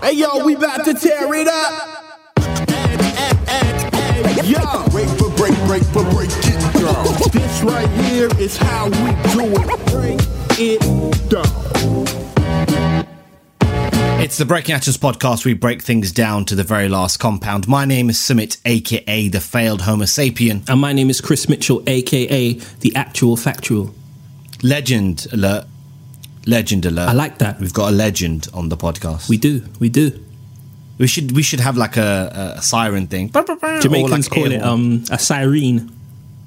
Hey yo, we about to tear it up. Yo, Break for break, break for break it down. this right here is how we do it. Break it down. It's the Breaking Atoms podcast. We break things down to the very last compound. My name is Summit, aka the failed Homo sapien. And my name is Chris Mitchell, aka the actual factual. Legend alert. Legend alert. I like that. We've got a legend on the podcast. We do, we do. we should we should have like a, a siren thing. Jamaicans like call it um a siren.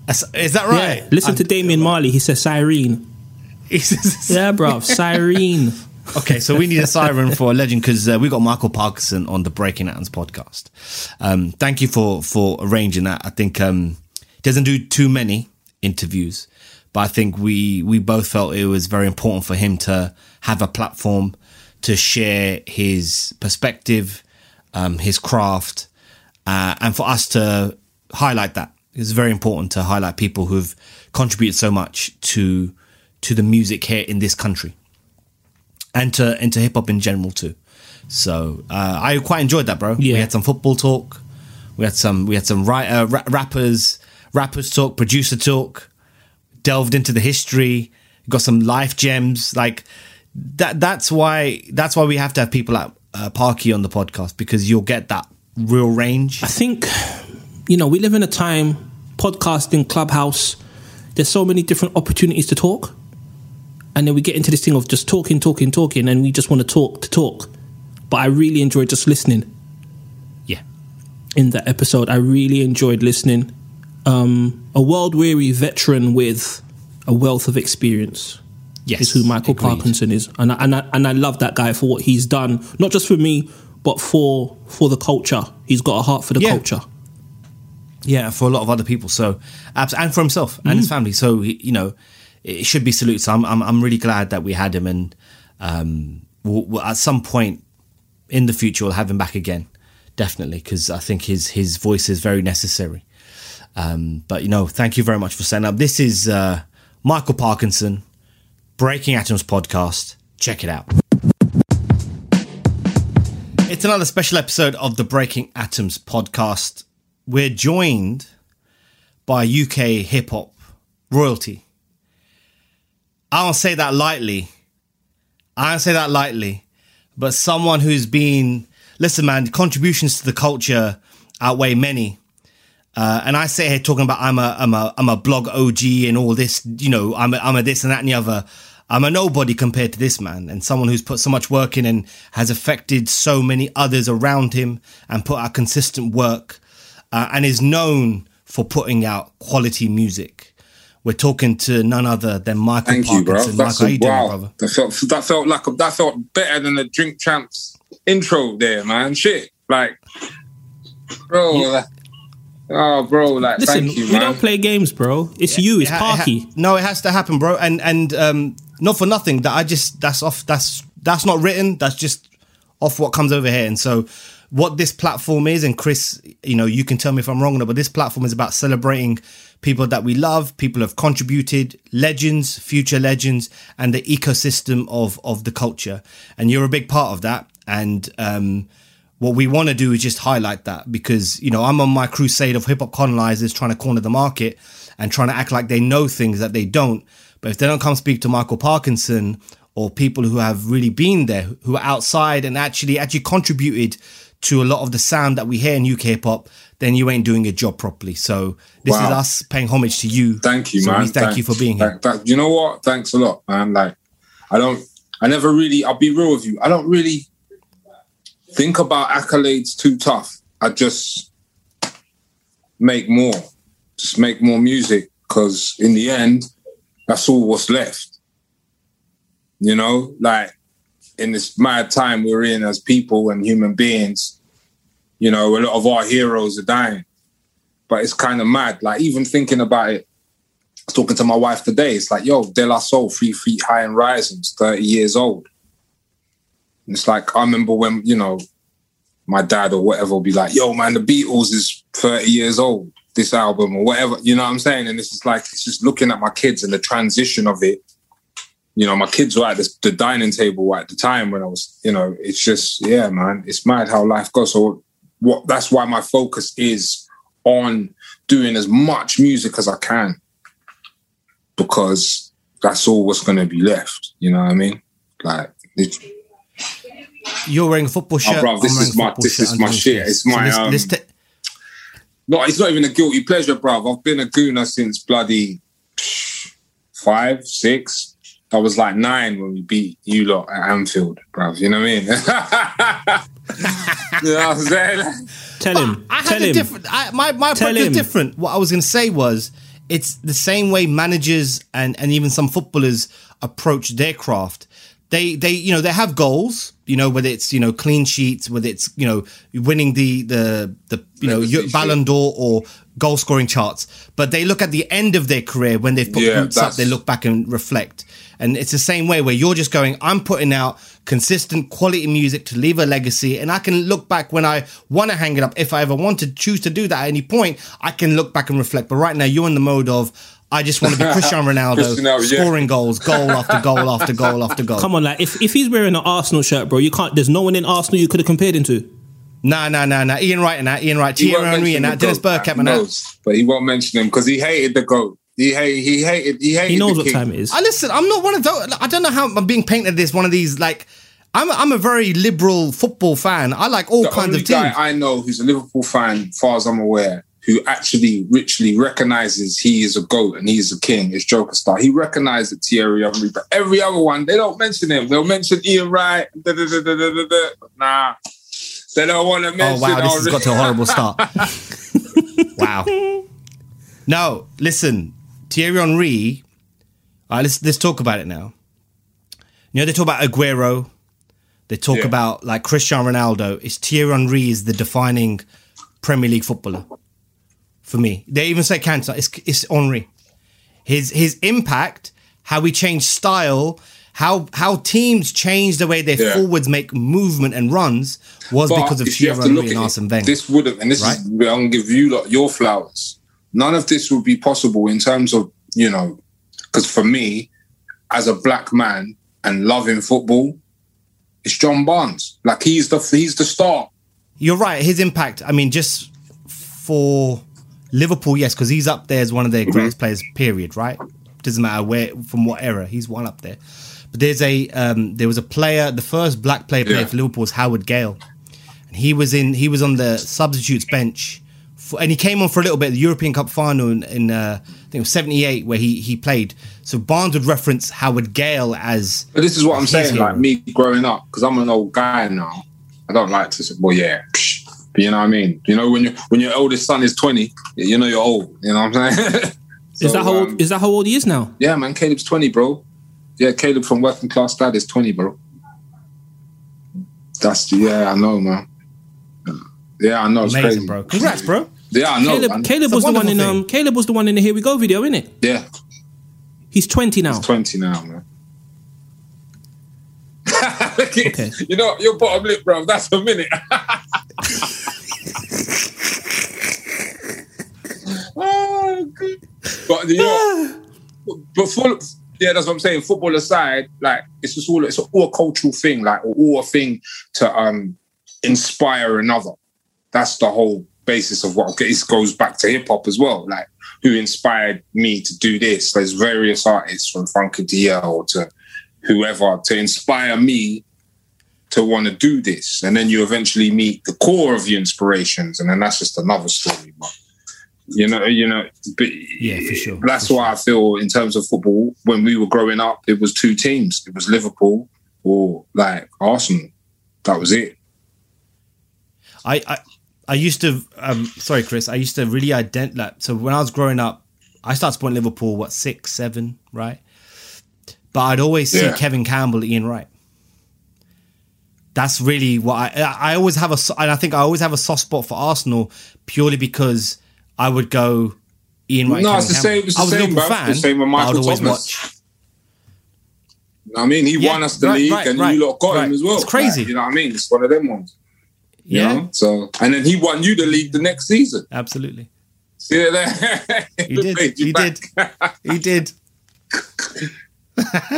A Is that right? Yeah, listen to Damian Marley. He says siren. Yeah, bruv, siren. Okay, so we need a siren for a legend because uh, we got Micall Parknsun on the Breaking Atoms podcast. Um, thank you for for arranging that. I think um, he doesn't do too many interviews, but I think we we both felt it was very important for him to have a platform to share his perspective, um, his craft, uh, and for us to highlight that. It's very important to highlight people who've contributed so much to to the music here in this country and to and to hip hop in general too. So uh, I quite enjoyed that, bro. Yeah. We had some football talk. We had some we had some writer, ra- rappers rappers talk, producer talk. Delved into the history. Got some life gems. Like that. That's why that's why we have to have people like uh, Parky on the podcast because you'll get that real range. I think, you know, we live in a time, podcasting, clubhouse, there's so many different opportunities to talk. And then we get into this thing of just talking, talking, talking, and we just want to talk to talk. But I really enjoyed just listening Yeah. in that episode. I really enjoyed listening. Um, a world weary veteran with a wealth of experience Yes. is who Michael agreed. Parkinson is, and I, and I, and I love that guy for what he's done, not just for me, but for for the culture. He's got a heart for the Yeah. culture. Yeah, for a lot of other people. So, and for himself and his Mm. family. So, you know, it should be salute. So, I'm, I'm, I'm really glad that we had him, and um, we'll, we'll- at some point in the future, we'll have him back again, definitely, because I think his his voice is very necessary. Um, but you know, thank you very much for setting up. This is uh, Micall Parknsun, Breaking Atoms podcast. Check it out. It's another special episode of the Breaking Atoms podcast. We're joined by UK hip hop royalty. I don't say that lightly. I don't say that lightly, but someone who's been, listen, man, contributions to the culture outweigh many. Uh, and I sit here talking about I'm a I'm a I'm a blog OG and all this, you know, I'm a, I'm a this and that and the other. I'm a nobody compared to this man, and someone who's put so much work in and has affected so many others around him and put out consistent work, uh, and is known for putting out quality music. We're talking to none other than Michael Thank you, bro. That's Michael, a, doing, wow. brother? That felt that felt like a, that felt better than the Drink Champs intro there, man. Shit, like, bro. like- oh, bro, like, Listen, thank you, we man. don't play games, bro. It's you. It's It ha- it ha- Parky. no, it has to happen, bro. And and um, not for nothing. That I just that's off. That's that's not written. That's just off what comes over here. And so, what this platform is, and Chris, you know, you can tell me if I'm wrong or not, but this platform is about celebrating people that we love, people have contributed, legends, future legends, and the ecosystem of of the culture. And you're a big part of that. And um, what we want to do is just highlight that because you know I'm on my crusade of hip hop colonizers trying to corner the market and trying to act like they know things that they don't. But if they don't come speak to Micall Parknsun or people who have really been there, who are outside and actually actually contributed to a lot of the sound that we hear in UK hip hop, then you ain't doing your job properly. So this is us paying homage to you. Thank you, so man. Thank you for being here. You know what? Thanks a lot, man. Like, I don't, I never really, I'll be real with you. I don't really think about accolades too tough. I just make more, just make more music because in the end, that's all what's left. You know, like in this mad time we're in as people and human beings, you know, a lot of our heroes are dying. But it's kind of mad. Like even thinking about it, I was talking to my wife today. It's like, yo, De La Soul, three feet high and rising, 30 years old. It's like, I remember when, you know, my dad or whatever will be like, yo, man, the Beatles is 30 years old, this album or whatever. You know what I'm saying? And it's just like, it's just looking at my kids and the transition of it. you know, my kids were at the, the dining table at the time when I was, you know, it's just, yeah, man, it's mad how life goes. So what that's why my focus is on doing as much music as I can because that's all what's going to be left. You know what I mean? Like, You're wearing a football shirt. oh, bro, this I'm is my this is my underneath shit. this. It's my let's- um, let's no, it's not even a guilty pleasure, bro. I've been a gooner since bloody five, six. I was like nine when we beat you lot at Anfield, bruv. You know what I mean? you know what I'm saying? Tell him. I tell had a him. different. I, my my Tell approach is him. different. What I was going to say was, it's the same way managers and and even some footballers approach their craft. They they you know they have goals. You know whether it's you know clean sheets, whether it's you know winning the the the you know Legacy shit. Ballon d'Or or goal scoring charts. But they look at the end of their career when they've put Yeah, boots up. They look back and reflect. And it's the same way where you're just going, I'm putting out consistent quality music to leave a legacy. And I can look back when I want to hang it up. If I ever want to choose to do that at any point, I can look back and reflect. But right now, you're in the mode of, I just want to be Cristiano Ronaldo, Cristiano, yeah. scoring goals, goal after goal after goal after goal. Come on, like if, if he's wearing an Arsenal shirt, bro, you can't. There's no one in Arsenal you could have compared him to. Nah, nah, nah, nah. Ian Wright and that, Ian Wright, He Thierry won't Henry and that, Dennis GOAT, Bergkamp man. and that. knows, but he won't mention him because he hated the goal. He hate, he hated he hated. He knows the what king. time it is. I listen. I'm not one of those. I don't know how I'm being painted as one of these. Like, I'm I'm a very liberal football fan. I like all The kinds only of teams. guy I know who's a Liverpool fan, as far as I'm aware, who actually richly recognizes he is a goat and he is a king is Joker Star. He recognized that Thierry Henry, but every other one they don't mention him. They'll mention Ian Wright. Da, da, da, da, da, da. Nah, they don't want to oh, mention. Oh wow, this has got to a horrible start. wow. No, listen, Thierry Henry. All right, let's let's talk about it now. You know they talk about Aguero. They talk Yeah. about like Cristiano Ronaldo. Is Thierry Henry is the defining Premier League footballer for me. They even say cancer. It's it's Henry. His his impact, how he changed style, how how teams changed the way their Yeah. forwards make movement and runs was But because of Thierry have to look Henry and Arsene Wenger. This would have, and this Right? is, I'm going to give you lot your flowers. None of this would be possible in terms of, you know, because for me, as a black man and loving football, it's John Barnes. Like he's the he's the star. You're right. His impact. I mean, just for Liverpool, yes, because he's up there as one of their greatest players. Period. Right. Doesn't matter where from what era. He's one up there. But there's a um, there was a player. The first black player player Yeah. for Liverpool was Howard Gayle, and he was in. He was on the substitutes bench. For, and he came on for a little bit. The European Cup final in, in uh, I think it was '78 where he he played. So Barnes would reference Howard Gayle as But this is what I'm saying. hero. Like me growing up, because I'm an old guy now. I don't like to say, well, yeah. psh. But you know what I mean? You know, when you when your oldest son is 20, you know you're old. You know what I'm saying? Is that how um, old, is that how old he is now? Yeah, man, Caleb's 20, bro. Yeah, Caleb from working class dad is 20, bro. That's yeah, I know, man. Yeah, I know. It's amazing, crazy. bro. Congrats, bro. Yeah, I know. Caleb, man. Caleb was the one wonderful in um. Caleb was the one in the Here We Go video, innit? Yeah, He's 20 now. he's 20 now, man. Okay. You know, your bottom lip, bro. That's a minute. oh, good. But you know, but full, yeah, that's what I'm saying. Football aside, like it's just all it's all a cultural thing, like all a thing to um inspire another. That's the whole basis of what this goes back to hip hop as well. Like who inspired me to do this? There's various artists from Funky DL to whoever to inspire me to want to do this. And then you eventually meet the core of your inspirations, and then that's just another story. But you know, you know, but Yeah, for sure, That's for why I feel in terms of football, when we were growing up, it was two teams. It was Liverpool or like Arsenal. That was it. I, I I used to um sorry Chris I used to really ident like so when I was growing up I started supporting Liverpool what six seven right but I'd always see Yeah. Kevin Campbell Ian Wright that's really what I I always have a and I think I always have a soft spot for Arsenal purely because I would go Ian Wright No, it's the same- it's the I was a same, bruv. fan The same with Michael Thomas. watch I mean, he Yeah, won us the right, league, right, and right, you lot got him as well. It's crazy. Like, you know what I mean? It's one of them ones. you yeah know? So, and then he won you the league the next season. absolutely See it there? he did you he back. did he did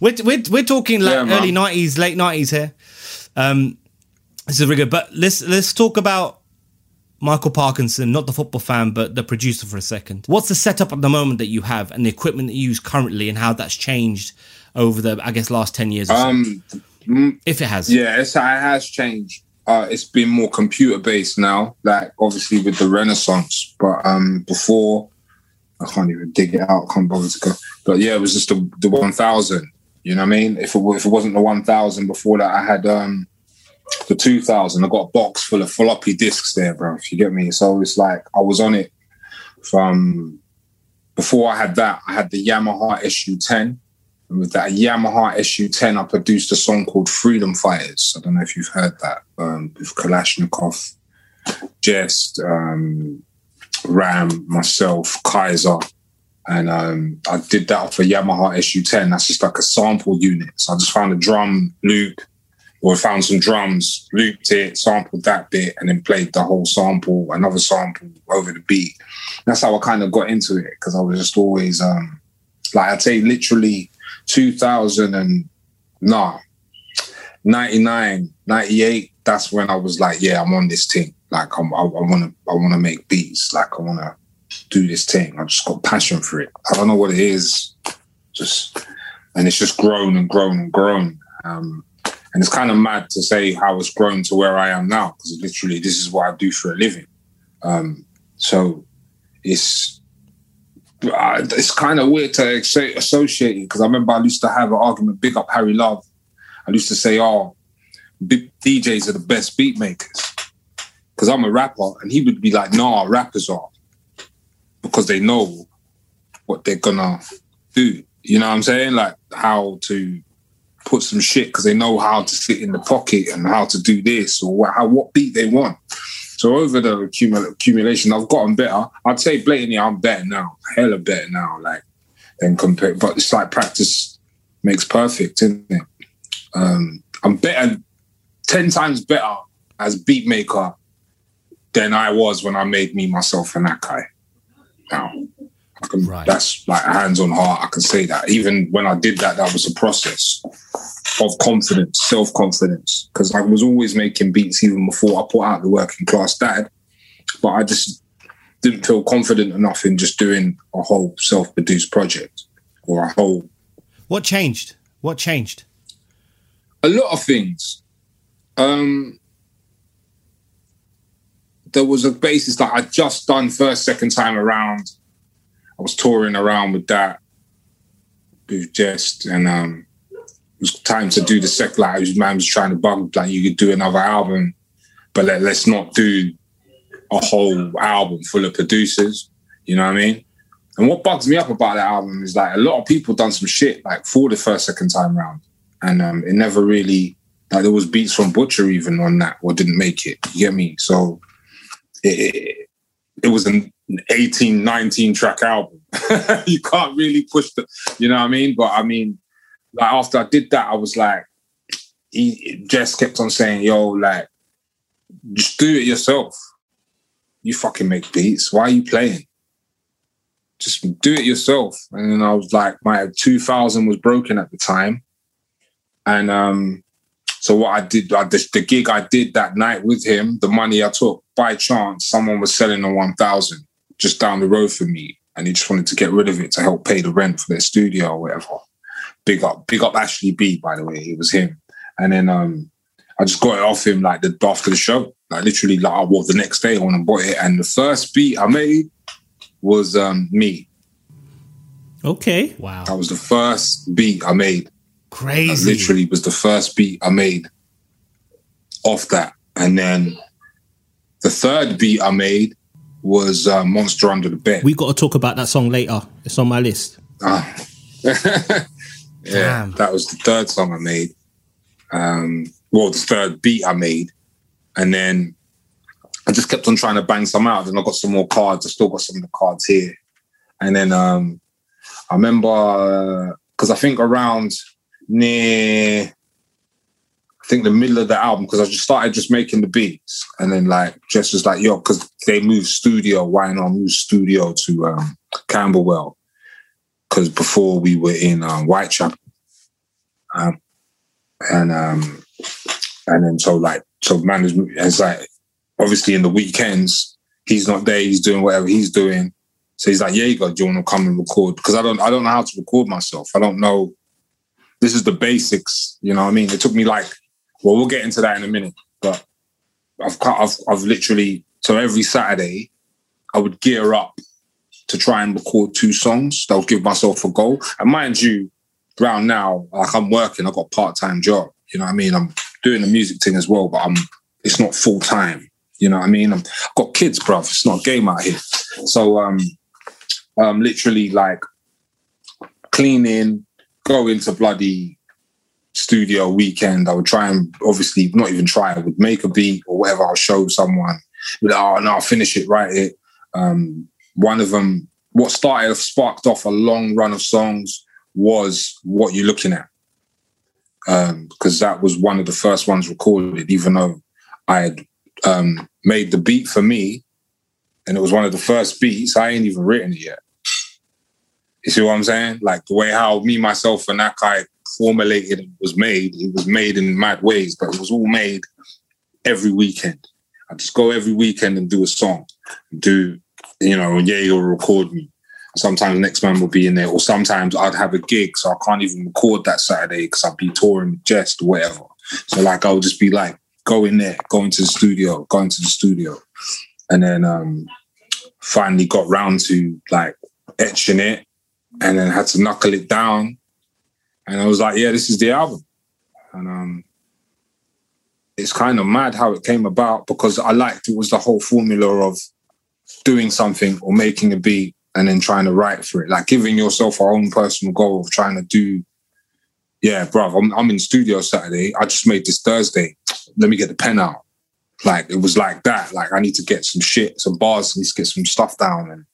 We're, we're, we're talking like Yeah, early nineties, late nineties here. Um, this is really good. But let's let's talk about Micall Parknsun, not the football fan, but the producer for a second. What's the setup at the moment that you have and the equipment that you use currently, and how that's changed over the I guess last ten years, or so, Um, mm, if it has? yeah, it has changed. Uh, it's been more computer based now, like obviously with the Renaissance. But um, before, I can't even dig it out. Can't bother to go. But yeah, it was just the, the one thousand. You know what I mean? If it if it wasn't the one thousand before that, I had um the two thousand. I got a box full of floppy disks there, bro. If you get me, so it's like I was on it from before I had that. I had the Yamaha SU10. And with that Yamaha SU10, I produced a song called Freedom Fighters. I don't know if you've heard that um, with Kalashnikov, Jehst, um, Ram, myself, Kyza. And um, I did that a Yamaha SU10. That's just like a sample unit. So I just found a drum loop or found some drums, looped it, sampled that bit, and then played the whole sample, another sample over the beat. That's how I kind of got into it because I was just always um, like I'd say literally 2000 and nah 99 98 that's when I was like yeah I'm on this thing. Like I'm, I want to I want to make beats. Like I want to do this thing. I just got passion for it. I don't know what it is. Just and it's just grown and grown and grown. Um, and it's kind of mad to say how it's grown to where I am now because literally this is what I do for a living um, so it's uh, it's kind of weird to exa- associate it because I remember I used to have an argument, big up Harry Love. I used to say, oh, big DJs are the best beat makers because I'm a rapper, and he would be like, nah, rappers are because they know what they're gonna do. You know what I'm saying? Like how to put some shit because they know how to sit in the pocket and how to do this or what, how what beat they want. So over the accumul- accumulation, I've gotten better. I'd say blatantly, I'm better now, hella better now. Like than compared, but it's like practice makes perfect, isn't it? Um, I'm better, ten times better as beat maker than I was when I made me myself and that guy. Now, I can, Right. that's like hands on heart. I can say that. Even when I did that, that was a process of confidence, self confidence, because I was always making beats even before I put out the working class dad. But I just didn't feel confident enough in just doing a whole self produced project or a whole What changed? What changed? a lot of things. Um, there was a basis that I just done first, second time around. I was touring around with that, with Jehst, and um, it was time to do the second. Like, his man was trying to bug, like, you could do another album, but let, let's not do a whole album full of producers. You know what I mean? And what bugs me up about that album is like a lot of people done some shit like for the first, second time round and um, it never really like there was beats from Butcha even on that or didn't make it. You get me? So it, it, it was an 18, 19 track album. you can't really push the, you know what I mean? But I mean, like after I did that, I was like, he just kept on saying, "Yo, like, just do it yourself. You fucking make beats. Why are you playing?" Just do it yourself. And then I was like, my 2000 was broken at the time. And um, so what I did, I, the, the gig I did that night with him, the money I took, by chance, someone was selling a 1000 just down the road from me. And he just wanted to get rid of it to help pay the rent for their studio or whatever. Big up, big up Ashley B, by the way. It was him. And then um, I just got it off him like the after the show. Like literally, like I walked the next day on and bought it. And the first beat I made was um, me. Okay. Wow. That was the first beat I made. That Crazy. literally was the first beat I made off that. And then the third beat I made was uh, Monster Under the Bed. We got to talk about that song later. It's on my list. Ah. yeah, Damn. that was the third song I made. Um, well, the third beat I made. And then I just kept on trying to bang some out. Then I got some more cards. I still got some of the cards here. And then um, I remember, because I think around near, I think the middle of the album, because I just started just making the beats. And then like, just was like, yo, because they moved studio, why not move studio to um, Camberwell? because before we were in um, Whitechapel, Um, and um, and then so like so management is like obviously in the weekends he's not there. He's doing whatever he's doing. So he's like, "Yeah, you got. Do you want to come and record?" Because I don't, I don't know how to record myself. I don't know. This is the basics. You know what I mean? It took me like, well, we'll get into that in a minute. But I've, cut- I've, I've literally. So every Saturday, I would gear up to try and record two songs. That would give myself a goal. And mind you, around now, like I'm working. I've got part time job. You know what I mean? I'm doing the music thing as well, but I'm. It's not full time. You know what I mean? I'm, I've got kids, bruv. It's not a game out here. So um, um, literally like cleaning, going to bloody studio weekend. I would try and obviously not even try. I would make a beat or whatever. I'll show someone. Like, oh no, I'll finish it, write it. Um, one of them, what started sparked off a long run of songs was what you're looking at. Um, because that was one of the first ones recorded, even though I had um, made the beat for me, and it was one of the first beats. I ain't even written it yet. You see what I'm saying? Like the way how me, myself, and that guy formulated and was made. It was made in mad ways, but it was all made every weekend. I just go every weekend and do a song, do you know? Yeah, you'll record me. Sometimes next man will be in there, or sometimes I'd have a gig, so I can't even record that Saturday because I'd be touring or whatever. So like I'll just be like, go in there, go into the studio, go into the studio, and then um finally got round to like etching it, and then had to knuckle it down, and I was like, yeah, this is the album, and um. It's kind of mad how it came about because I liked it was the whole formula of doing something or making a beat and then trying to write for it, like giving yourself our own personal goal of trying to do. Yeah, bruv, I'm, I'm in studio Saturday. I just made this Thursday. Let me get the pen out. Like it was like that. Like I need to get some shit, some bars. Need to get some stuff down, and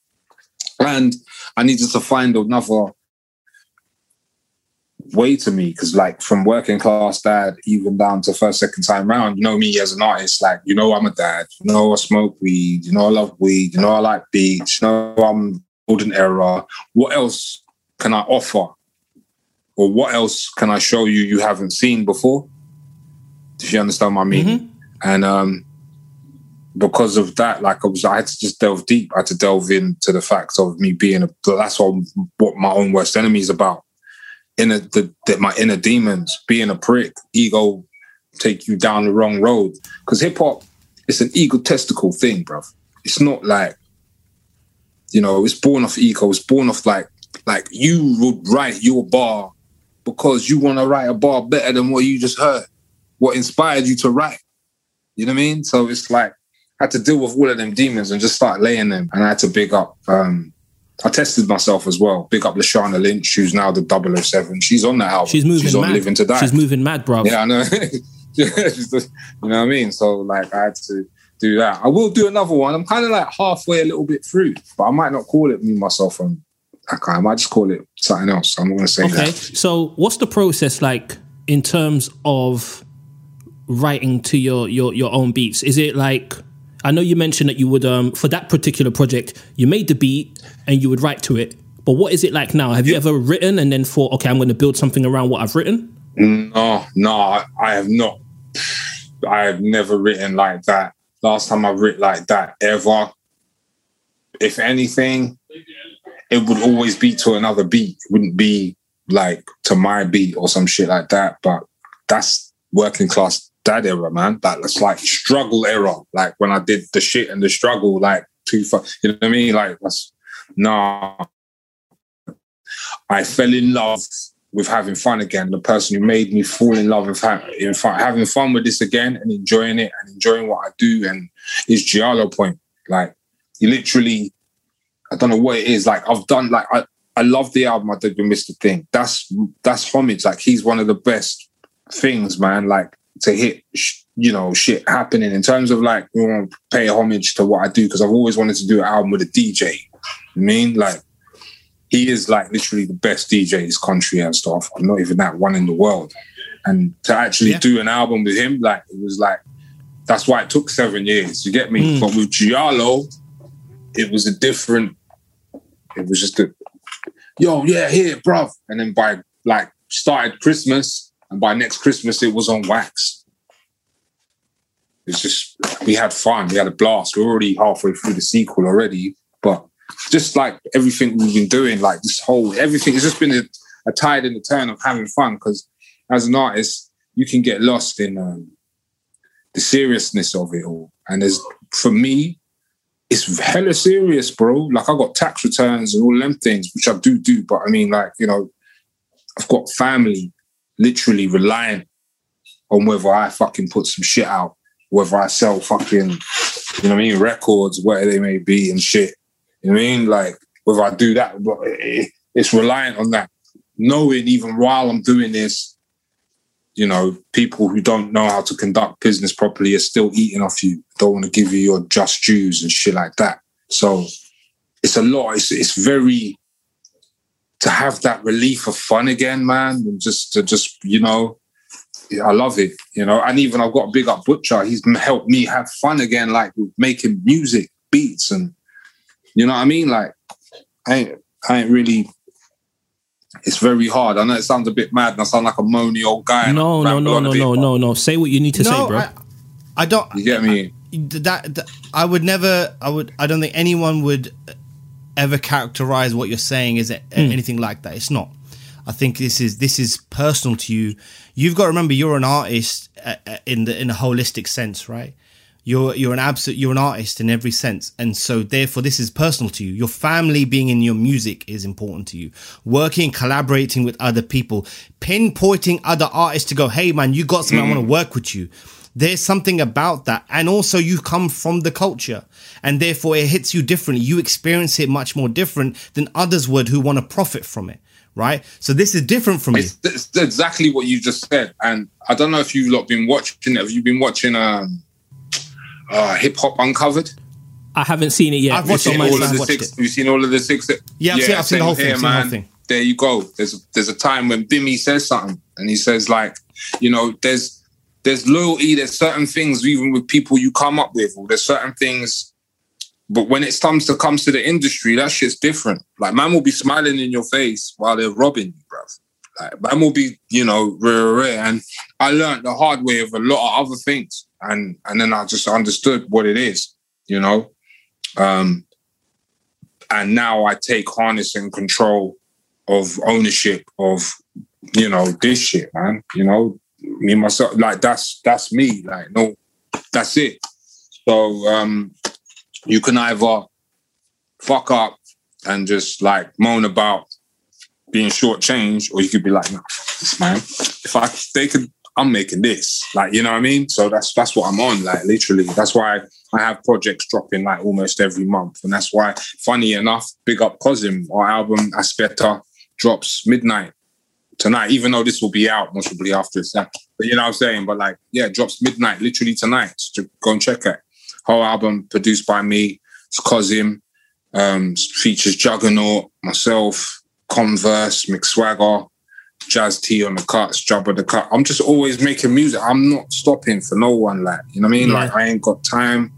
and I needed to find another way to me because like from working class dad even down to first second time round you know me as an artist like you know i'm a dad you know i smoke weed you know i love weed you know i like beats you know i'm golden era. What else can i offer? Or what else can i show you you haven't seen before? If you understand my meaning and um because of that like i was i had to just delve deep. I had to delve into the facts of me being a that's what, what my own worst enemy is about inner the, the my inner demons, being a prick, ego take you down the wrong road. Because hip hop, it's an egotistical thing, bruv. It's not like, you know, it's born off ego. It's born off like, like you would write your bar because you want to write a bar better than what you just heard, what inspired you to write. You know what I mean? So it's like I had to deal with all of them demons and just start laying them. And I had to big up um, I tested myself as well. Big up Lashana Lynch, who's now the 007. She's on that album. She's moving She's on mad. Living to Die. She's moving mad, bro. Yeah, I know. You know what I mean? So like I had to do that. I will do another one. I'm kind of like halfway a little bit through, but I might not call it me, myself, and I might just call it something else. I'm not gonna say Okay. that. Okay. So what's the process like in terms of writing to your your your own beats? Is it like I know you mentioned that you would um for that particular project you made the beat and you would write to it. But what is it like now? Have you ever written and then thought, okay, I'm going to build something around what I've written? No, no, I, I have not. I have never written like that. Last time I wrote like that ever. If anything, it would always be to another beat. It wouldn't be like to my beat or some shit like that. But that's working class dad era, man. That that's like struggle era. Like when I did the shit and the struggle, like too far. You know what I mean? Like that's nah. I fell in love with having fun again. The person who made me fall in love with ha- in fun, having fun with this again and enjoying it and enjoying what I do and is Giallo Point. Like he literally, I don't know what it is. Like I've done like I, I love the album I did with Mr. Thing. That's that's homage. Like he's one of the best things, man. Like to hit sh- you know shit happening in terms of like you want to pay homage to what I do because I've always wanted to do an album with a DJ. I mean, like he is like literally the best DJ in this country has to offer. I'm not even that one in the world. And to actually Yeah. do an album with him, like it was like that's why it took seven years. You get me? Hmm. But with Giallo, it was a different. It was just a yo, yeah, here, bruv. And then by like started Christmas, and by next Christmas it was on wax. It's just we had fun, we had a blast. We're already halfway through the sequel already, but just like everything we've been doing, like this whole everything, it's just been a, a tide and a turn of having fun. Because as an artist, you can get lost in um, the seriousness of it all, and there's for me, it's hella serious, bro. Like I got tax returns and all them things, which I do do, but I mean, like you know, I've got family literally reliant on whether I fucking put some shit out, whether I sell fucking, you know what I mean, records, whatever they may be and shit. You know what I mean? Like whether I do that, but it's reliant on that. Knowing even while I'm doing this, you know, people who don't know how to conduct business properly are still eating off you, don't want to give you your just dues and shit like that. So it's a lot. It's it's very to have that relief of fun again, man, and just to just you know, I love it, you know. And even I've got a big up butcher. He's helped me have fun again, like making music, beats, and you know what I mean. Like I ain't, I ain't really. It's very hard. I know it sounds a bit mad, and I sound like a moany old guy. No, no, no, no, bit, no, no, no. Say what you need to say, bro. I, I don't. You get me? that, that I would never I would I don't think anyone would ever characterize what you're saying as a, anything like that. It's not. I think this is this is personal to you. You've got to remember you're an artist uh, uh, in the in a holistic sense right? You're you're an absolute you're an artist in every sense. And so therefore this is personal to you. Your family being in your music is important to you. Working collaborating with other people. Pinpointing other artists to go hey man you got something i want to work with you. There's something about that. And also you come from the culture and therefore it hits you differently you experience it much more different than others would who want to profit from it right so this is different from you It's, it's exactly what you just said, and I don't know if you've lot been watching it. Have you been watching um, uh, Hip Hop Uncovered? I haven't seen it yet. I've It's watched it all all I've of the six. it. Have seen all of the six? Yeah, I've seen- I've seen the whole thing, here, I've seen the whole man. thing. There you go. There's there's a time when Bimmy says something, and he says like, you know, there's there's loyalty. There's certain things even with people you come up with, or there's certain things. But when it comes to comes to the industry, that shit's different. Like man will be smiling in your face while they're robbing you, bruv. Like man will be, you know, rare, rare. And I learned the hard way of a lot of other things, and and then I just understood what it is, you know. Um, and now I take harness and control of ownership of, you know, this shit, man. You know, me myself, like that's that's me. Like no, that's it. So um, you can either fuck up and just like moan about being shortchanged, or you could be like, no, this man. If I they could, I'm making this. Like, you know what I mean? So that's that's what I'm on. Like, literally, that's why I have projects dropping like almost every month, and that's why, funny enough, big up Cosm, our album Aspetta drops midnight tonight. Even though this will be out most probably after it's out, but you know what I'm saying. But like, yeah, drops midnight, literally tonight. So go and check it. Whole album produced by me. It's Cosm. Um, features Juggernaut, myself, Converse, McSwagger, Jazz T on the cuts, Jabba the cut. I'm just always making music. I'm not stopping for no one. Like you know what I mean? Yeah. Like I ain't got time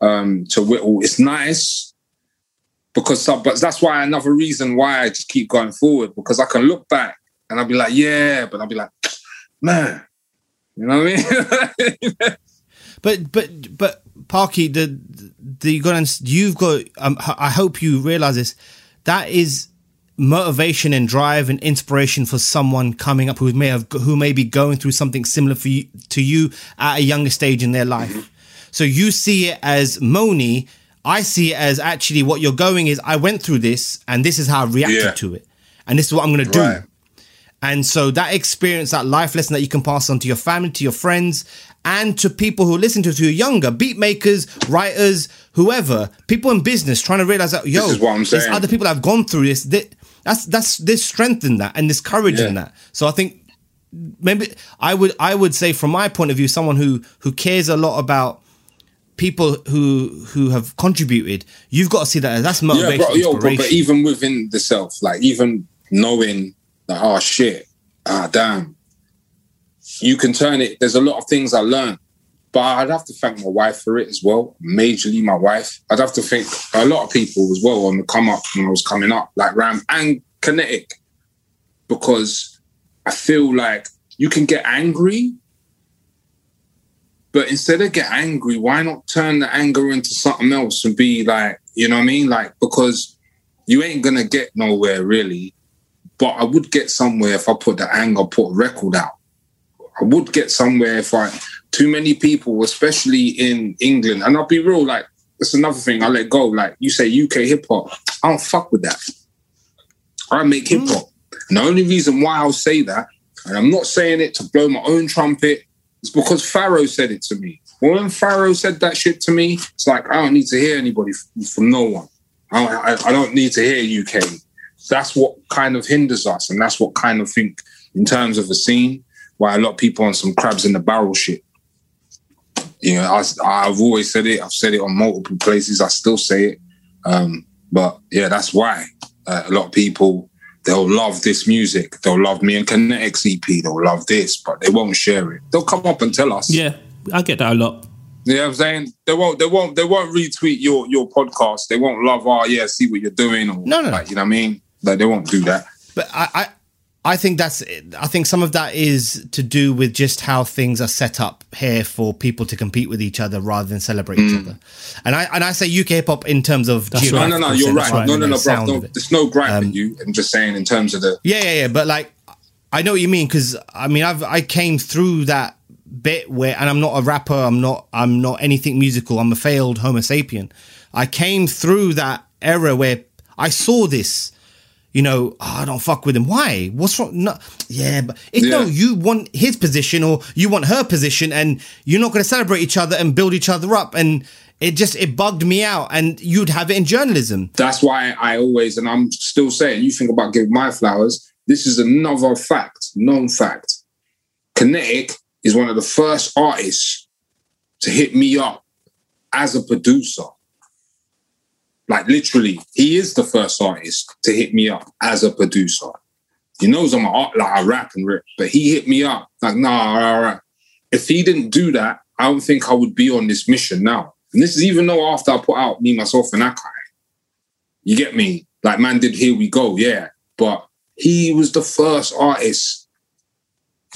um, to whittle. It's nice because but that's why another reason why I just keep going forward because I can look back and I'll be like, yeah, but I'll be like, man, you know what I mean? But but but Parky, the the you got you've got. Um, I hope you realize this. That is motivation and drive and inspiration for someone coming up who may have who may be going through something similar for you to you at a younger stage in their life. So you see it as Moni. I see it as actually what you're going is. I went through this, and this is how I reacted Yeah. to it, and this is what I'm going to do. Right. And so that experience, that life lesson that you can pass on to your family, to your friends, and to people who listen to it who are younger, beat makers, writers, whoever, people in business trying to realize that, yo, is what I'm there's saying. other people that have gone through this. That, that's that's there's strength in that and there's courage in that. So I think maybe I would I would say from my point of view, someone who who cares a lot about people who who have contributed, you've got to see that as that's motivation, yeah, bro, yo, bro, but even within the self, like even knowing that, oh shit, ah damn, you can turn it. There's a lot of things I learned, but I'd have to thank my wife for it as well. Majorly, my wife. I'd have to thank a lot of people as well on the come up when I was coming up, like Ram and Kinetic, because I feel like you can get angry, but instead of get angry, why not turn the anger into something else and be like, you know what I mean? Like, because you ain't gonna get nowhere really. But I would get somewhere if I put the anger, put a record out. I would get somewhere if I too many people, especially in England, and I'll be real, like that's another thing I let go. Like you say UK hip hop, I don't fuck with that. I make hip hop. Mm. And the only reason why I'll say that, and I'm not saying it to blow my own trumpet, is because Pharaoh said it to me. When Pharaoh said that shit to me, it's like I don't need to hear anybody from no one. I, I, I don't need to hear UK. That's what kind of hinders us, and that's what kind of think in terms of the scene why a lot of people on some crabs in the barrel shit. You know, I, I've always said it. I've said it on multiple places. I still say it. Um, but yeah, that's why uh, a lot of people they'll love this music. They'll love me and Kinetics EP. They'll love this, but they won't share it. They'll come up and tell us. Yeah, I get that a lot. You know what I'm saying? They won't. They won't. They won't retweet your your podcast. They won't love. Oh yeah, see what you're doing. Or, No, no, no. Like, you know what I mean? Like they won't do that. But I, I, I think that's. I think some of that is to do with just how things are set up here for people to compete with each other rather than celebrate each mm. other. And I and I say UK hip hop in terms of That's No, right. no, no. geographical You're sense, right. No, no, no, bro. No, there's no gripe with um, you. I'm just saying in terms of the. Yeah, yeah, yeah. But like, I know what you mean because I mean, I've I came through that bit where, and I'm not a rapper. I'm not. I'm not anything musical. I'm a failed Homo sapien. I came through that era where I saw this. You know, oh, I don't fuck with him. Why? What's wrong? No, yeah, but it's no. You want his position or you want her position, and you're not going to celebrate each other and build each other up. And it just it bugged me out. And you'd have it in journalism. That's why I always, and I'm still saying, you think about giving my flowers. This is another fact, known fact. Kinetic is one of the first artists to hit me up as a producer. Like literally, he is the first artist to hit me up as a producer. He knows I'm a, like I rap and rip, but he hit me up like, nah, all right. If he didn't do that, I don't think I would be on this mission now. And this is even though after I put out me, myself, and Akai. You get me? Like man did Here We Go, yeah. But he was the first artist.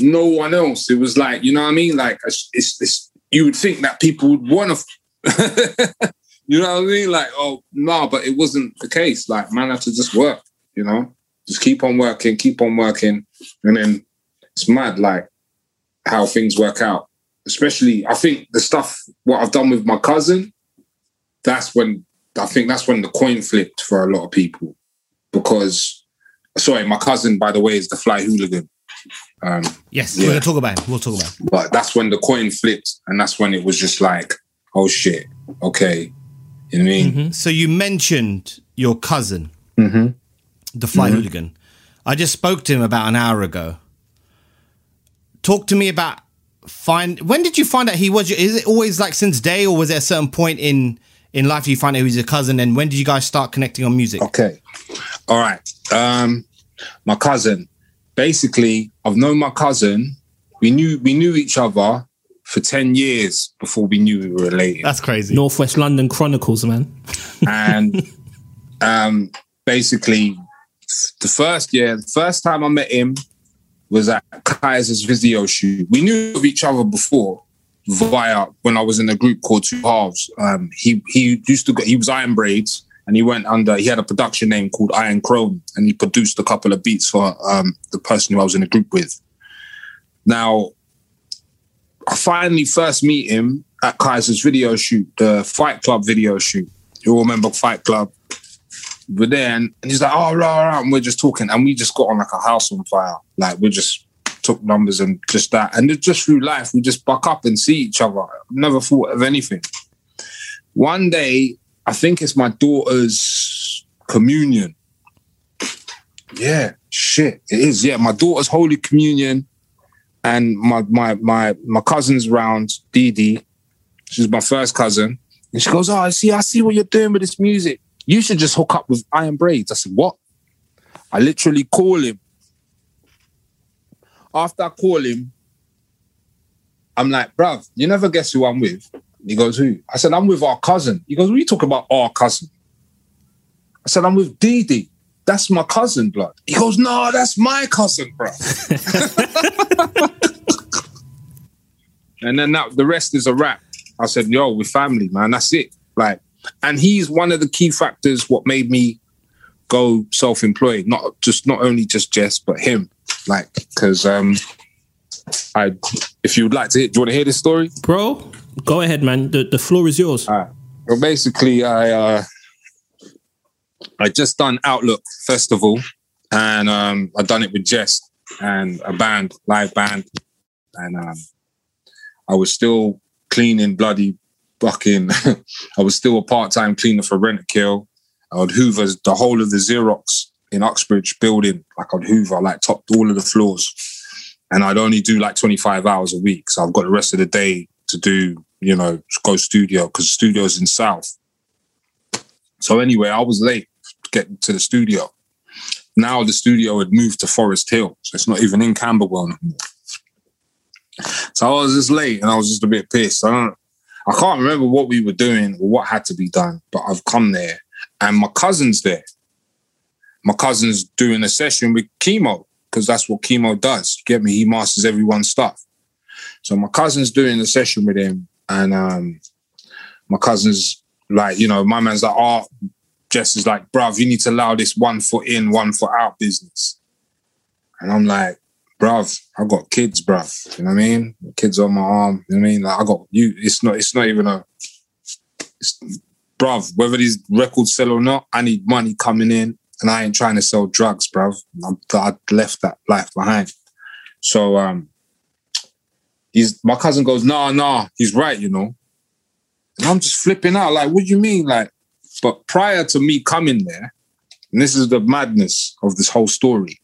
No one else. It was like, you know what I mean? Like it's, it's you would think that people would want to you know what I mean? Like, oh no, but it wasn't the case. Like, man had to just work, you know? Just keep on working, keep on working. And then it's mad like how things work out. Especially I think the stuff what I've done with my cousin, that's when I think that's when the coin flipped for a lot of people. Because sorry, my cousin, by the way, is the fly hooligan. Um, Yes, Yeah. we're gonna talk about him. We'll talk about him. but that's when the coin flipped, and that's when it was just like, oh shit, okay. You know what I mean? So you mentioned your cousin, Mm-hmm. the fly hooligan. I just spoke to him about an hour ago. Talk to me about find. When did you find out he was? Your, is it always like since day, or was there a certain point in in life you find out he was your cousin? And when did you guys start connecting on music? Okay. All right. Um, my cousin. Basically, I've known my cousin. We knew we knew each other for ten years before we knew we were related. That's crazy. Northwest London Chronicles, man. and um, basically, the first year, the first time I met him was at Kyza's video shoot. We knew of each other before via when I was in a group called Two Halves. Um, he he used to go, he was Iron Braydz and he went under. He had a production name called Iron Chrome, and he produced a couple of beats for um, the person who I was in a group with. Now, I finally first meet him at Kyza's video shoot, the Fight Club video shoot. You all remember Fight Club? We're there, and, he's like, "Oh, rah, rah," and we're just talking, and we just got on like a house on fire. Like we just took numbers and just that, and just through life, we just buck up and see each other. Never thought of anything. One day, I think it's my daughter's communion. Yeah, shit, it is. Yeah, my daughter's holy communion, and my my my my cousin's round, Dee Dee. She's my first cousin. And she goes, Oh, I see, I see what you're doing with this music. You should just hook up with Iron Braydz. I said, What? I literally call him. After I call him, I'm like, bruv, you never guess who I'm with. He goes, Who? I said, I'm with our cousin. He goes, What are you talking about, our cousin? I said, I'm with Dee Dee. That's my cousin, blood. He goes, no, that's my cousin, bro. and then that, the rest is a wrap. I said, yo, we're family, man. That's it. Like, and he's one of the key factors what made me go self-employed. Not just not only just Jess, but him. Like, because um, I, if you would like to, hear, do you want to hear this story? Bro, go ahead, man. The the floor is yours. All right. Well, basically, I uh, I just done Outlook Festival, and um, I done it with Jehst and a band, live band, and um, I was still cleaning bloody bucking. I was still a part time cleaner for Rentokil. I would hoover the whole of the Xerox in Uxbridge building. Like I'd hoover, like topped all of the floors, and I'd only do like twenty five hours a week. So I've got the rest of the day to do, you know, go studio because studio's in South. So anyway, I was late getting to the studio. Now the studio had moved to Forest Hill, so it's not even in Camberwell no more. So I was just late and I was just a bit pissed. I don't, I can't remember what we were doing or what had to be done, but I've come there and my cousin's there. My cousin's doing a session with Chemo because that's what Chemo does. Get me? He masters everyone's stuff. So my cousin's doing a session with him, and um, my cousin's like, you know, my man's like, oh, Jehst is like, bruv, you need to allow this one foot in, one foot out business. And I'm like, bruv, I got kids, bruv. You know what I mean? Kids on my arm. You know what I mean? Like I got you. It's not. It's not even a. Bruv, whether these records sell or not, I need money coming in, and I ain't trying to sell drugs, bruv. I'm, I left that life behind. So um, he's my cousin goes, nah, nah, he's right, you know. And I'm just flipping out, like, what do you mean, like? But prior to me coming there, and this is the madness of this whole story.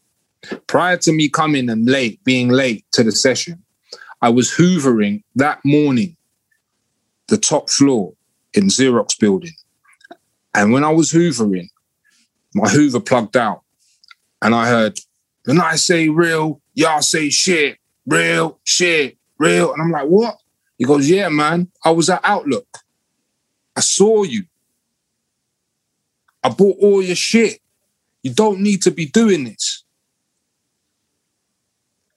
Prior to me coming and late, being late to the session, I was hoovering that morning the top floor in Xerox building. And when I was hoovering, my hoover plugged out. And I heard, when I say real, y'all say shit, real, shit, real. And I'm like, what? He goes, yeah, man, I was at Outlook. I saw you. I bought all your shit. You don't need to be doing this.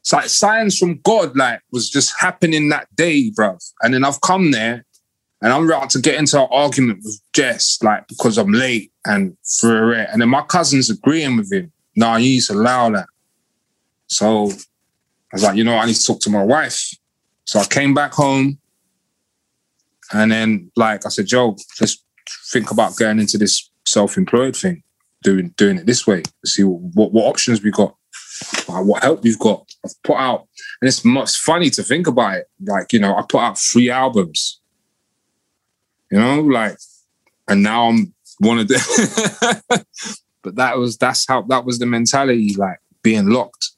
It's like signs from God, like, was just happening that day, bruv. And then I've come there and I'm about to get into an argument with Jehst, like, because I'm late and for it. And then my cousin's agreeing with him. No, you need to allow that. So I was like, you know, I need to talk to my wife. So I came back home. And then, like I said, Joe, let's think about getting into this self-employed thing, doing doing it this way. See what what options we got, what help we've got. I've put out, and it's much funny to think about it. Like you know, I put out three albums. You know, like, and now I'm one of the. but that was that's how that was the mentality, like being locked.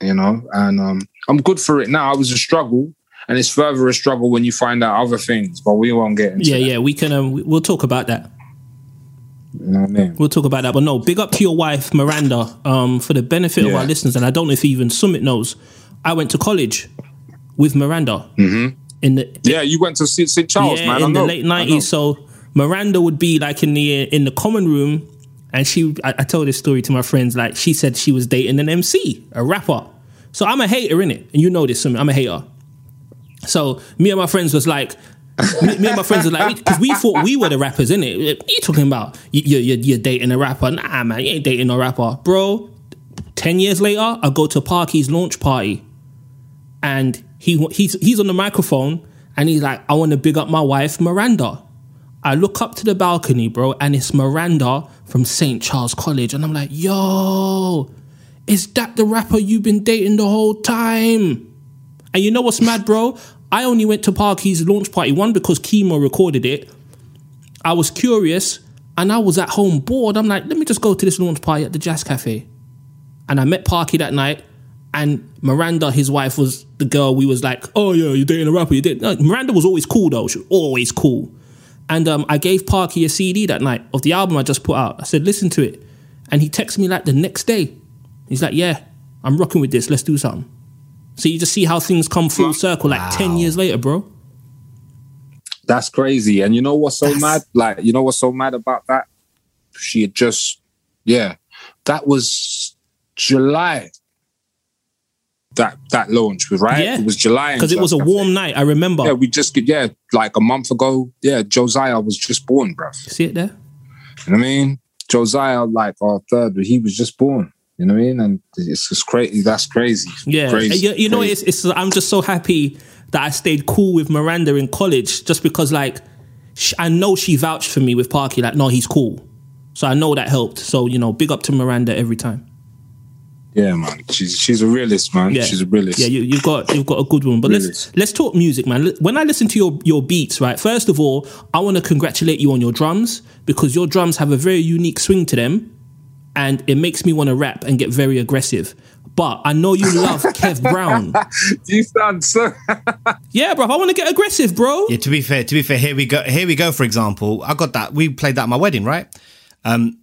You know, and um, I'm good for it now. It was a struggle, and it's further a struggle when you find out other things. But we won't get into Yeah, that. yeah, we can. Um, we'll talk about that. You know what I mean? We'll talk about that. But no, big up to your wife, Miranda, um, for the benefit of our listeners. And I don't know if even Summit knows. I went to college with Miranda in the Yeah, you went to St. St. Charles, yeah, man. I in the know. late nineties. So Miranda would be like in the in the common room, and she. I, I told this story to my friends. Like she said, she was dating an MC, a rapper. So I'm a hater in it, and you know this. Summit. I'm a hater. So me and my friends was like. Me, me and my friends were like, because we thought we were the rappers? What are you talking about? You, you, you're, you're dating a rapper? Nah, man, you ain't dating no rapper, bro. Ten years later, I go to Parky's launch party, and he he's he's on the microphone, and he's like, "I want to big up my wife, Miranda." I look up to the balcony, bro, and it's Miranda from St. Charles College, and I'm like, "Yo, is that the rapper you've been dating the whole time?" And you know what's mad, bro? I only went to Parky's launch party one because Chemo recorded it. I was curious, and I was at home bored. I'm like, let me just go to this launch party at the Jazz Cafe. And I met Parky that night, and Miranda, his wife, was the girl we was like, oh yeah, you're dating a rapper. You did. No, Miranda was always cool though. She was always cool. And um, I gave Parky a CD that night of the album I just put out. I said, listen to it. And he texted me like the next day. He's like, yeah, I'm rocking with this. Let's do something. So you just see how things come full circle like 10 years later, bro. That's crazy. And you know what's so mad? Like, you know what's so mad about that? She had just, yeah. that was July. That that launch was right. Yeah. It was July Because it was a Jazz Cafe. warm night. I remember. Yeah, we just yeah, like a month ago. Yeah, Josiah was just born, bro. See it there? You know what I mean? Josiah, like our third, he was just born. You know what I mean? And it's just crazy. That's crazy. Yeah, crazy, you, you know, crazy. it's, it's. I'm just so happy that I stayed cool with Miranda in college, just because like I know she vouched for me with Parky. Like, no, he's cool. So I know that helped. So you know, big up to Miranda every time. yeah, man. She's she's a realist, man. Yeah, She's a realist. Yeah, you, you've got you've got a good one. But let's let's talk music, man. When I listen to your your beats, right? First of all, I want to congratulate you on your drums because your drums have a very unique swing to them, and it makes me want to rap and get very aggressive. But I know you love Kev Brown. you sound so. Yeah, bro. I want to get aggressive, bro. Yeah, to be fair, to be fair, here we go. Here we go. For example, I got that. We played that at my wedding, right? Um,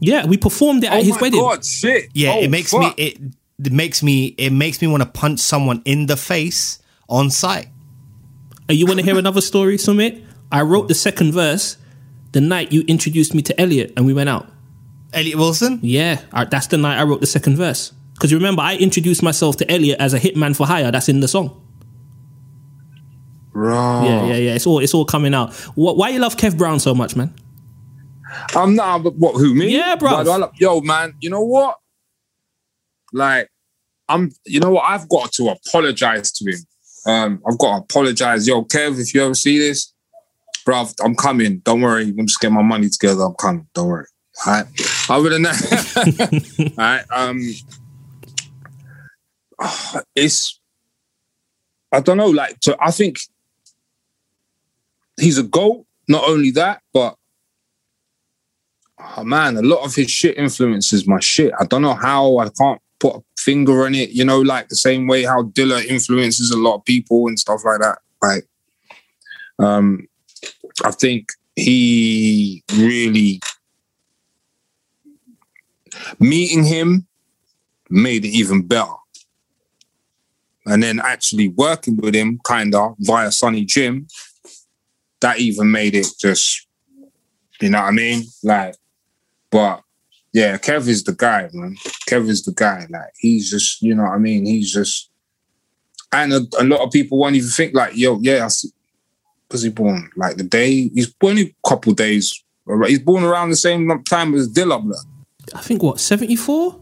yeah, we performed it at oh his my wedding. god, shit. Yeah, Oh, it makes fuck. me. It, it makes me. It makes me want to punch someone in the face on sight. And you want to hear another story, Sumit? I wrote the second verse the night you introduced me to Elliot and we went out. Elliot Wilson. Yeah, I- that's the night I wrote the second verse. Because you remember, I introduced myself to Elliot as a hitman for hire. That's in the song. Right. Yeah, yeah, yeah. It's all it's all coming out. Wh- Why you love Kev Brown so much, man? I'm not. But what? Who me? Yeah, bro. Like, I love- yo, man. You know what? Like, I'm. You know what? I've got to apologize to him. Um, I've got to apologize. Yo, Kev, if you ever see this, bro, I'm coming. Don't worry. I'm just getting my money together. I'm coming. Don't worry. Right. Other than that, all right. Um, it's. I don't know. Like, so I think he's a goat. Not only that, but oh man, a lot of his shit influences my shit. I don't know how. I can't put a finger on it. You know, like the same way how Dilla influences a lot of people and stuff like that. Like, um, I think he really meeting him made it even better. And then actually working with him, kind of via Sonny Jim, that even made it just, you know what I mean? Like, but yeah, Kev is the guy, man. Kev is the guy. Like, he's just, you know what I mean? He's just, and a, a lot of people won't even think like, yo, yeah, was he born? Like the day he's born a couple days. He's born around the same time as Dilla, blood. I think what seventy four.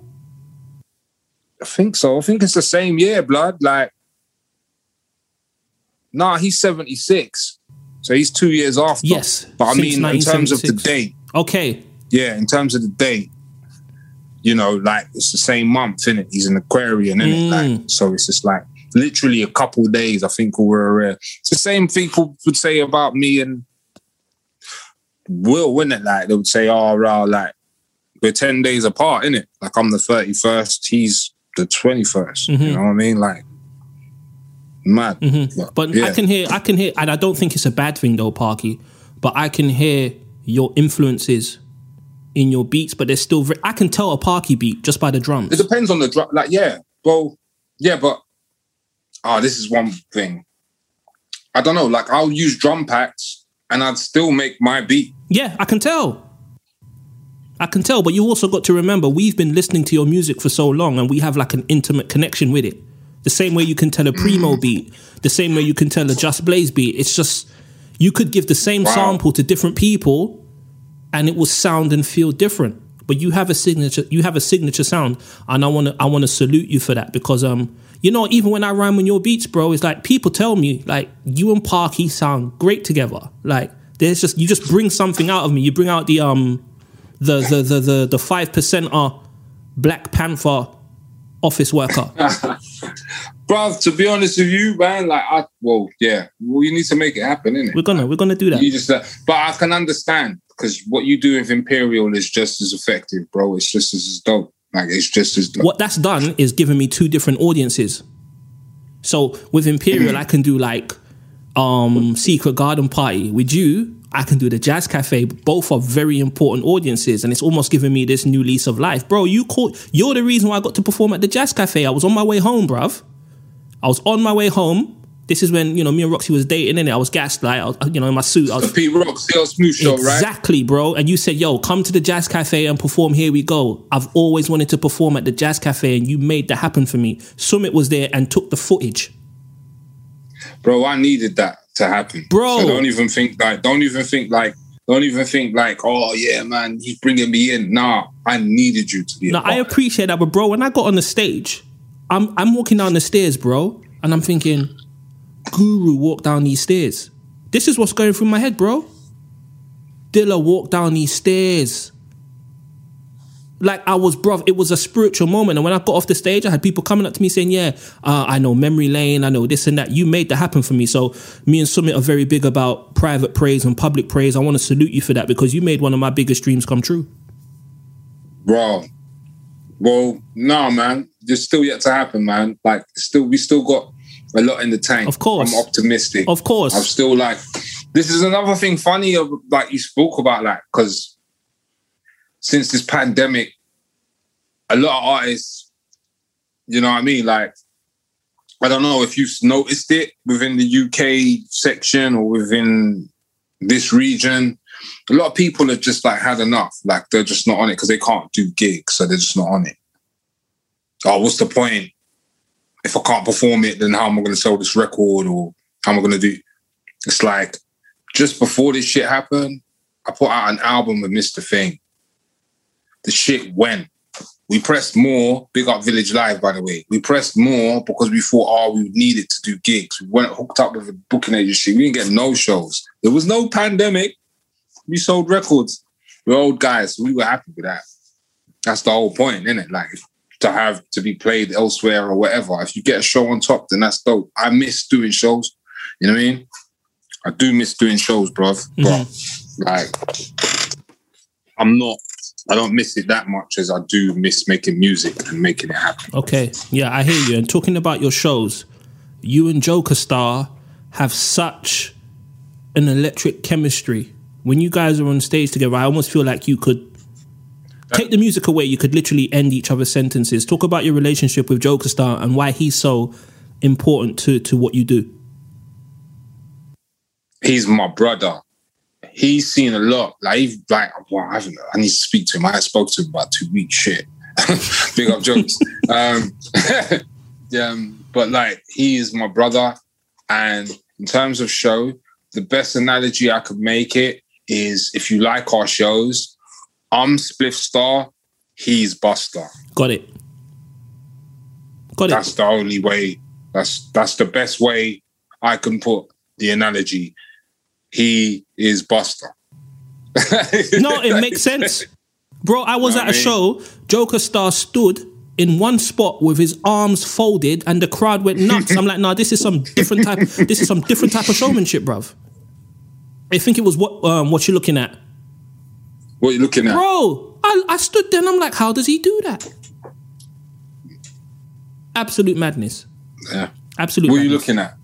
I think so. I think it's the same year, blood. Like, nah, he's 76. So he's two years after. Yes, But I mean, in terms of the date, Okay, yeah, in terms of the date, you know, like it's the same month, innit? He's an Aquarian, innit? Mm. Like, so it's just like literally a couple days, I think, we're rare. It's the same people would say about me and Will, wouldn't it? Like, they would say, oh, rah, like, we're 10 days apart, innit? Like, I'm the 31st, he's the 21st. You know what I mean? Like, mad. Mm-hmm. but I yeah. can hear, I can hear, and I don't think it's a bad thing though, Parky. But I can hear your influences in your beats, but there's still, very, I can tell a Parky beat just by the drums. It depends on the drum. Like, yeah, well, yeah, but oh, this is one thing. I don't know. Like, I'll use drum packs and I'd still make my beat. Yeah, I can tell. I can tell, but you also got to remember we've been listening to your music for so long and we have like an intimate connection with it. The same way you can tell a Primo beat, the same way you can tell a Just Blaze beat. It's just you could give the same Wow. sample to different people and it will sound and feel different. But you have a signature you have a signature sound and I wanna I wanna salute you for that because um you know, even when I rhyme on your beats, bro, it's like people tell me like you and Parky sound great together. Like there's just you just bring something out of me. You bring out the um the the the the the five percenter Black Panther office worker. Bro, to be honest with you, man, like, I, well, yeah, well, you need to make it happen, innit? we're gonna we're gonna do that. You just, uh, but I can understand because what you do with Imperial is just as effective, bro. It's just as dope. Like, it's just as dope. What that's done is given me two different audiences. So with Imperial, I can do like um Secret Garden Party. With you, I can do the Jazz Cafe. Both are very important audiences, and it's almost given me this new lease of life, bro. You called. You're the reason why I got to perform at the Jazz Cafe. I was on my way home, bruv. I was on my way home, This is when you know me and Roxy was dating, and I was gassed, like I was, you know, in my suit. I was Pete Rock CL Smooth show, right? exactly, bro. And you said, "Yo, come to the Jazz Cafe and perform. Here we go." I've always wanted to perform at the Jazz Cafe, and you made that happen for me. Summit was there and took the footage. Bro, I needed that to happen. Bro. So don't even think like, don't even think like, don't even think like, oh yeah, man, he's bringing me in. Nah, I needed you to be. a Now I appreciate that, but bro, when I got on the stage, I'm I'm walking down the stairs, bro, and I'm thinking, Guru walked down these stairs. This is what's going through my head, bro. Dilla walked down these stairs. Like I was, bruv, it was a spiritual moment. And when I got off the stage, I had people coming up to me saying, Yeah, uh, I know memory lane, I know this and that. You made that happen for me. So me and Summit are very big about private praise and public praise. I want to salute you for that because you made one of my biggest dreams come true. bro. Well, no, man, it's still yet to happen, man. Like, still, we still got a lot in the tank. Of course. I'm optimistic. Of course. I'm still like, this is another thing funny, of, like you spoke about, like, because since this pandemic, a lot of artists, you know what I mean? Like, I don't know if you've noticed it within the UK section or within this region. A lot of people have just like had enough. Like they're just not on it because they can't do gigs, so they're just not on it. Oh, what's the point? If I can't perform it, then how am I going to sell this record or how am I going to do? It's like just before this shit happened, I put out an album with Mr. Thing. The shit went. We pressed more. Big up Village Live, by the way. We pressed more because we thought, oh, we needed to do gigs. We went hooked up with a booking agency. We didn't get no shows. There was no pandemic. We sold records. We're old guys. We were happy with that. That's the whole point, isn't it? Like to have to be played elsewhere or whatever. If you get a show on top, then that's dope. I miss doing shows. You know what I mean? I do miss doing shows, bruv. But mm-hmm. like, I'm not. I don't miss it that much as I do miss making music and making it happen. Okay, yeah, I hear you. And talking about your shows, you and Joker Starr have such an electric chemistry. When you guys are on stage together, I almost feel like you could take the music away. You could literally end each other's sentences. Talk about your relationship with Joker Starr and why he's so important to to what you do. He's my brother. He's seen a lot. Like, he- like, well, I, haven't, I need to speak to him. I spoke to him about two weeks. Shit, big up jokes. um, um, but like, he is my brother, and in terms of show, the best analogy I could make it is if you like our shows, I'm Spliff Star, he's Busta. Got it. Got it. That's the only way. That's that's the best way I can put the analogy. He is Busta. No, it makes sense. Bro, I was at a I mean? show, Joker Starr stood in one spot with his arms folded and the crowd went nuts. I'm like, nah, this is some different type this is some different type of showmanship, bruv. I think it was what um, what you're looking at. What you looking at? Bro, I, I stood there and I'm like, how does he do that? Absolute madness. Yeah. Absolute What are you looking at?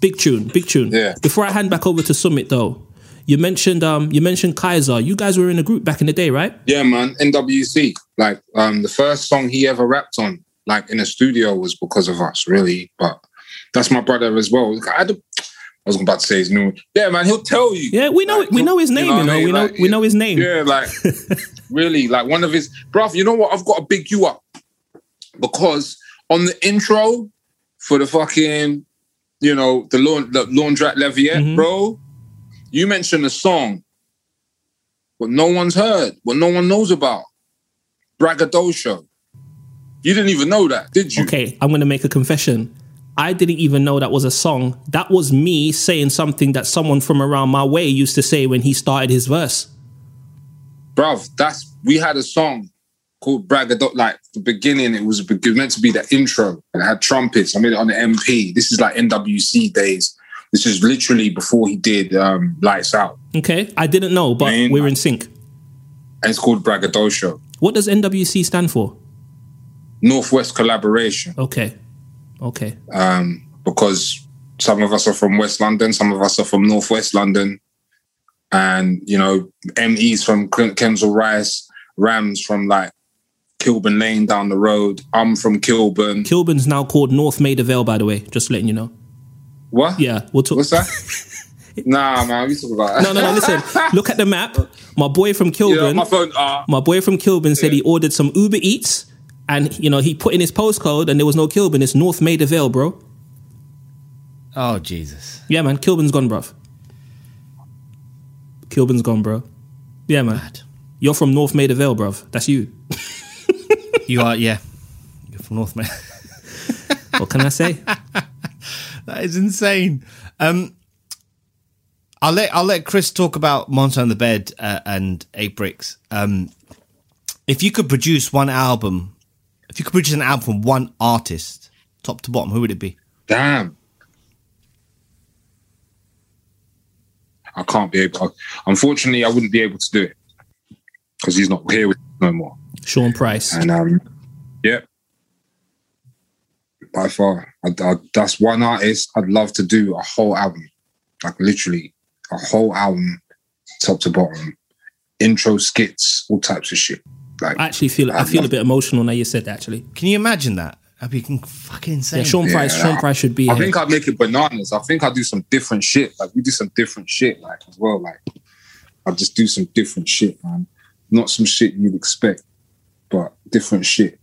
Big tune, big tune. Yeah. Before I hand back over to Summit though, you mentioned um you mentioned Kyza. You guys were in a group back in the day, right? Yeah, man. NWC. Like um the first song he ever rapped on, like in a studio, was because of us, really. But that's my brother as well. I, had to- I was about to say his name. Yeah, man. He'll tell you. Yeah, we know Like, we know his you name, know you know. I mean? We know Like, we know his name. Yeah, like really, like one of his bruv, you know what? I've got to big you up because on the intro for the fucking, you know, the lawn the laundrette Leviette, Mhm. bro, you mentioned a song, what no one's heard, what no one knows about. Braggadocio. You didn't even know that, did you? Okay, I'm gonna make a confession. I didn't even know that was a song. That was me saying something that someone from around my way used to say when he started his verse. bruv, that's we had a song called Braggadot. Like the beginning, it was, it was meant to be the intro, and it had trumpets. I made it on the MP. This is like NWC days. This is literally before he did um, Lights Out, Okay, I didn't know, but Man. we're in sync. and it's called Braggadocio. What does NWC stand for? Northwest Collaboration, Okay, okay, um, because some of us are from West London, some of us are from Northwest London, and you know, ME's from Ken- Kensal Rise, Rams from like Kilburn Lane down the road. I'm from Kilburn. Kilburn's now called North Maida Vale, by the way. Just letting you know. What? Yeah, we'll talk. What's that? nah, man. We talk about No, no, no. Listen, look at the map. My boy from Yeah, Kilburn. my phone. Uh, my boy from Kilburn said he ordered some Uber Eats, and you know he put in his postcode, and there was no Kilburn. It's North Maida Vale, bro. Oh Jesus. Yeah, man. Kilburn's gone, bruv. Kilburn's gone, bro. Yeah, man. Mad. You're from North Maida Vale, bruv. That's you. You are yeah. You're from North Man. What can I say? that is insane. Um, I'll let I'll let Chris talk about Monster on the Bed uh, and Eight Bricks. Um, if you could produce one album, if you could produce an album from one artist, top to bottom, who would it be? damn. I can't be able. Unfortunately, I wouldn't be able to do it because he's not here with us no more. Sean Price. And um, yeah, by far, I, I, that's one artist I'd love to do a whole album, like literally a whole album, top to bottom, intro skits, all types of shit. Like I actually feel I feel a bit emotional now you said that. Actually, Can you imagine that? That'd be fucking insane. yeah, Sean Yeah, Price. Sean I- Price should be. I here. think I'd make it bananas. I think I'd do some different shit. Like we do some different shit, like as well. Like I'd just do some different shit, man. Not some shit you'd expect, but different shit.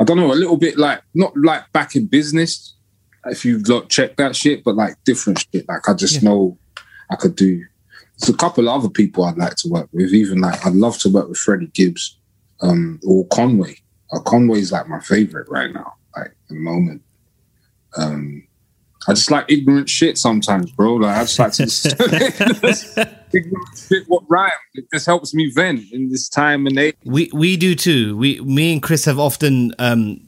I don't know, a little bit like not like back in business, if you like check that shit, but like different shit. Like I just know I could do. There's a couple of other people I'd like to work with. Even like I'd love to work with Freddie Gibbs, um, or Conway. Uh, Conway's like my favorite right now, like at the moment. Um, I just like ignorant shit sometimes, bro. Like I just like to just ignorant shit what rhyme. It just helps me vent in this time and age. We we do too. We me and Chris have often um,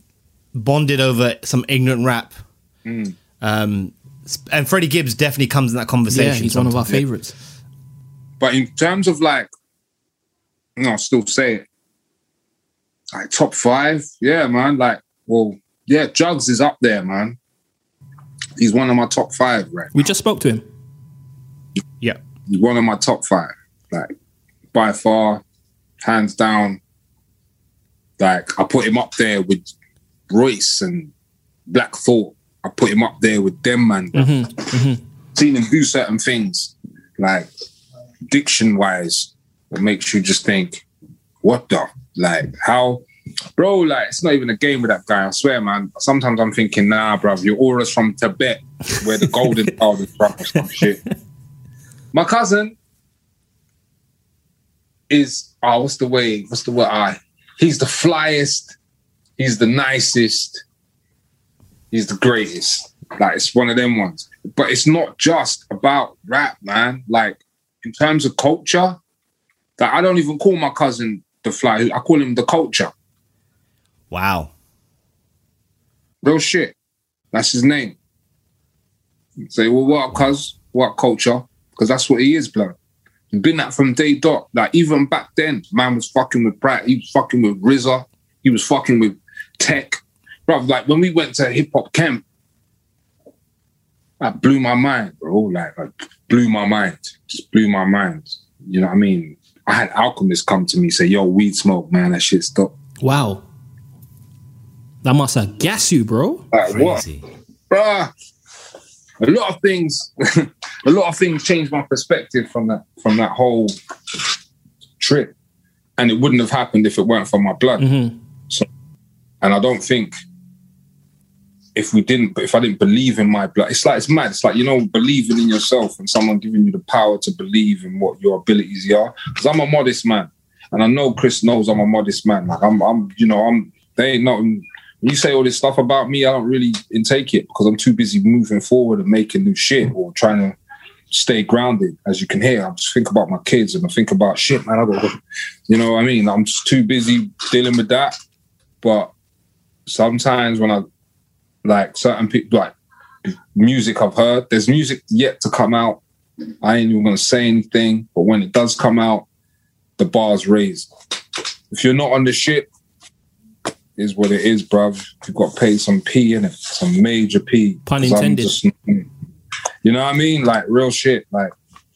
bonded over some ignorant rap. Um, and Freddie Gibbs definitely comes in that conversation. yeah, he's one of our favorites. But in terms of like, no, I'll still say it. Like top five, yeah, man. Like, well, yeah, Jugs is up there, man. He's one of my top five, right? We just spoke to him. Yeah. He's one of my top five, like by far, hands down. Like I put him up there with Royce and Black Thought. I put him up there with them man. Mm-hmm, mm-hmm. Seen him do certain things, like diction wise, that makes you just think, what the like how bro, like it's not even a game with that guy. I swear, man. Sometimes I'm thinking, nah, bruv, your aura's from Tibet, where the golden child is from or some shit. My cousin is oh, what's the way? What's the word? I he's the flyest, he's the nicest, he's the greatest. Like it's one of them ones. But it's not just about rap, man. Like in terms of culture, that I don't even call my cousin the fly. I call him the culture. Wow. Real shit. That's his name. Say, well, what cuz? What culture? Because that's what he is, blood. He's been that from day dot. Like, even back then, man was fucking with Pratt. He was fucking with RZA. He was fucking with Tech. Bro, like, when we went to hip hop camp, that blew my mind, bro. Like, like, blew my mind. Just blew my mind. You know what I mean? I had alchemists come to me say, yo, weed smoke, man. That shit stop. Wow. That must have gas you, bro. Like, what? Crazy. bruh. A lot of things, a lot of things changed my perspective from that from that whole trip, and it wouldn't have happened if it weren't for my blood. Mm-hmm. So, and I don't think if we didn't, if I didn't believe in my blood, it's like it's mad. It's like you know, believing in yourself and someone giving you the power to believe in what your abilities are. Because I'm a modest man, and I know Chris knows I'm a modest man. Like I'm, I'm, you know, I'm. They ain't nothing. You say all this stuff about me, I don't really intake it because I'm too busy moving forward and making new shit or trying to stay grounded. As you can hear, I just think about my kids and I think about shit, man. I got, you know what I mean. I'm just too busy dealing with that. But sometimes when I like certain people, like music I've heard, there's music yet to come out. I ain't even gonna say anything, but when it does come out, the bar's raised. If you're not on the shit, is what it is, bruv. You've got to pay some P in it, some major P. Pun intended. just- you know what I mean? Like real shit. Like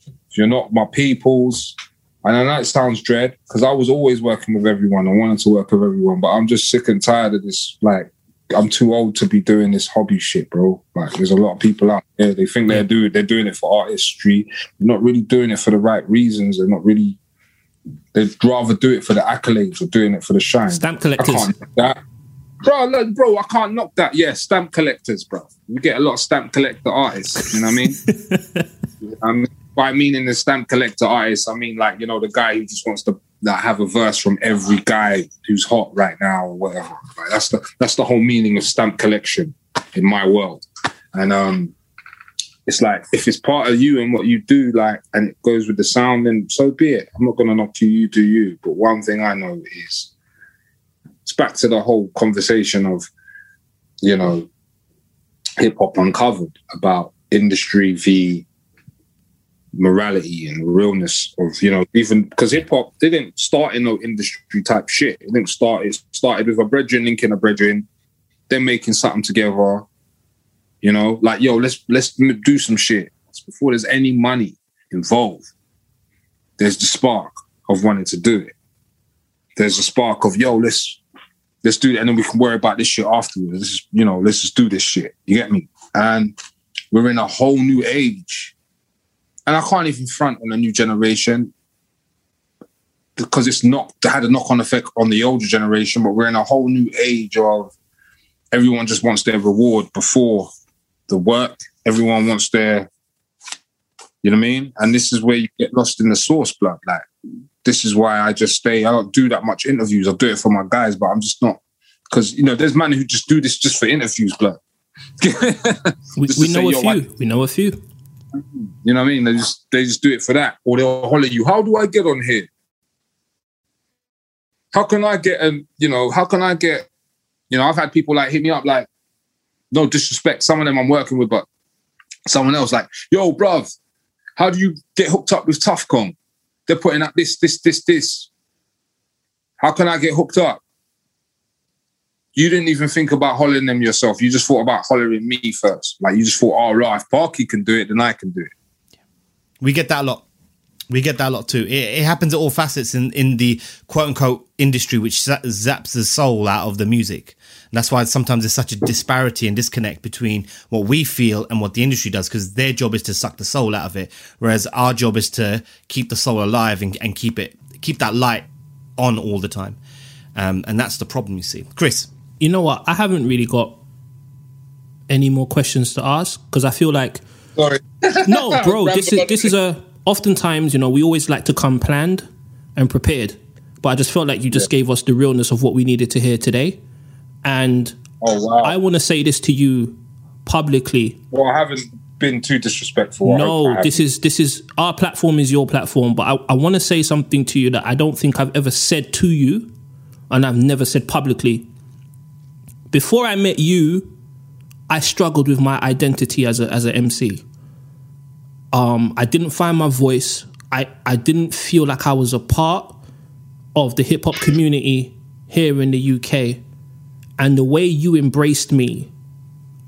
if you're not my peoples, and I know it sounds dread because I was always working with everyone. I wanted to work with everyone, but I'm just sick and tired of this like I'm too old to be doing this hobby shit, bro. Like, there's a lot of people out there. They think they're doing they're doing it for artistry. They're not really doing it for the right reasons. They're not really. They'd rather do it for the accolades or doing it for the shine. Stamp I collectors. that. Bro, look, bro, I can't knock that. Yeah, stamp collectors, bro. We get a lot of stamp collector artists. You know what I mean? um, by meaning the stamp collector artist, I mean like you know the guy who just wants to like, have a verse from every guy who's hot right now or whatever. Like, that's the that's the whole meaning of stamp collection in my world. And um, it's like if it's part of you and what you do, like, and it goes with the sound, then so be it. I'm not gonna knock you. You do you. But one thing I know is it's back to the whole conversation of, you know, hip hop uncovered about industry v morality and realness of you know even because hip hop didn't start in no industry type shit. It didn't start. It started with a brethren linking a brethren, then making something together. You know, like yo, let's let's do some shit before there's any money involved. There's the spark of wanting to do it. There's a spark of yo, let's let's do it, and then we can worry about this shit afterwards. Let's just, you know, let's just do this shit. You get me? And we're in a whole new age and I can't even front on a new generation because it's not had a knock on effect on the older generation, but we're in a whole new age of everyone just wants their reward before the work. Everyone wants their, you know what I mean? And this is where you get lost in the source blood. Like, this is why I just stay. I don't do that much interviews. I do it for my guys, but I'm just not because you know there's men who just do this just for interviews, blood. We, we know say, a few. We know a few. You know what I mean? They just they just do it for that, or they'll holler you. How do I get on here? How can I get um, you know, how can I get, you know, I've had people like hit me up like, no disrespect, some of them I'm working with, but someone else like, yo, bruv, how do you get hooked up with Tuff Kong? They're putting out this, this, this, this. How can I get hooked up? You didn't even think about hollering them yourself. You just thought about hollering me first. Like you just thought, oh right, if Parky can do it, then I can do it. We get that a lot. We get that a lot too. It, it happens at all facets in, in the quote unquote industry, which zaps the soul out of the music. And that's why sometimes there's such a disparity and disconnect between what we feel and what the industry does, because their job is to suck the soul out of it, whereas our job is to keep the soul alive and, and keep it keep that light on all the time. Um, and that's the problem you see, Chris. You know what? I haven't really got any more questions to ask because I feel like Sorry. no, bro. this is this is a. Oftentimes, you know, we always like to come planned and prepared, but I just felt like you just gave us the realness of what we needed to hear today, and Oh wow. I want to say this to you publicly. well, I haven't been too disrespectful. I hope I No, this is this is our platform is your platform, but I, I want to say something to you that I don't think I've ever said to you, and I've never said publicly. Before I met you, I struggled with my identity as a as an MC. Um, I didn't find my voice. I, I didn't feel like I was a part of the hip hop community here in the UK. And the way you embraced me,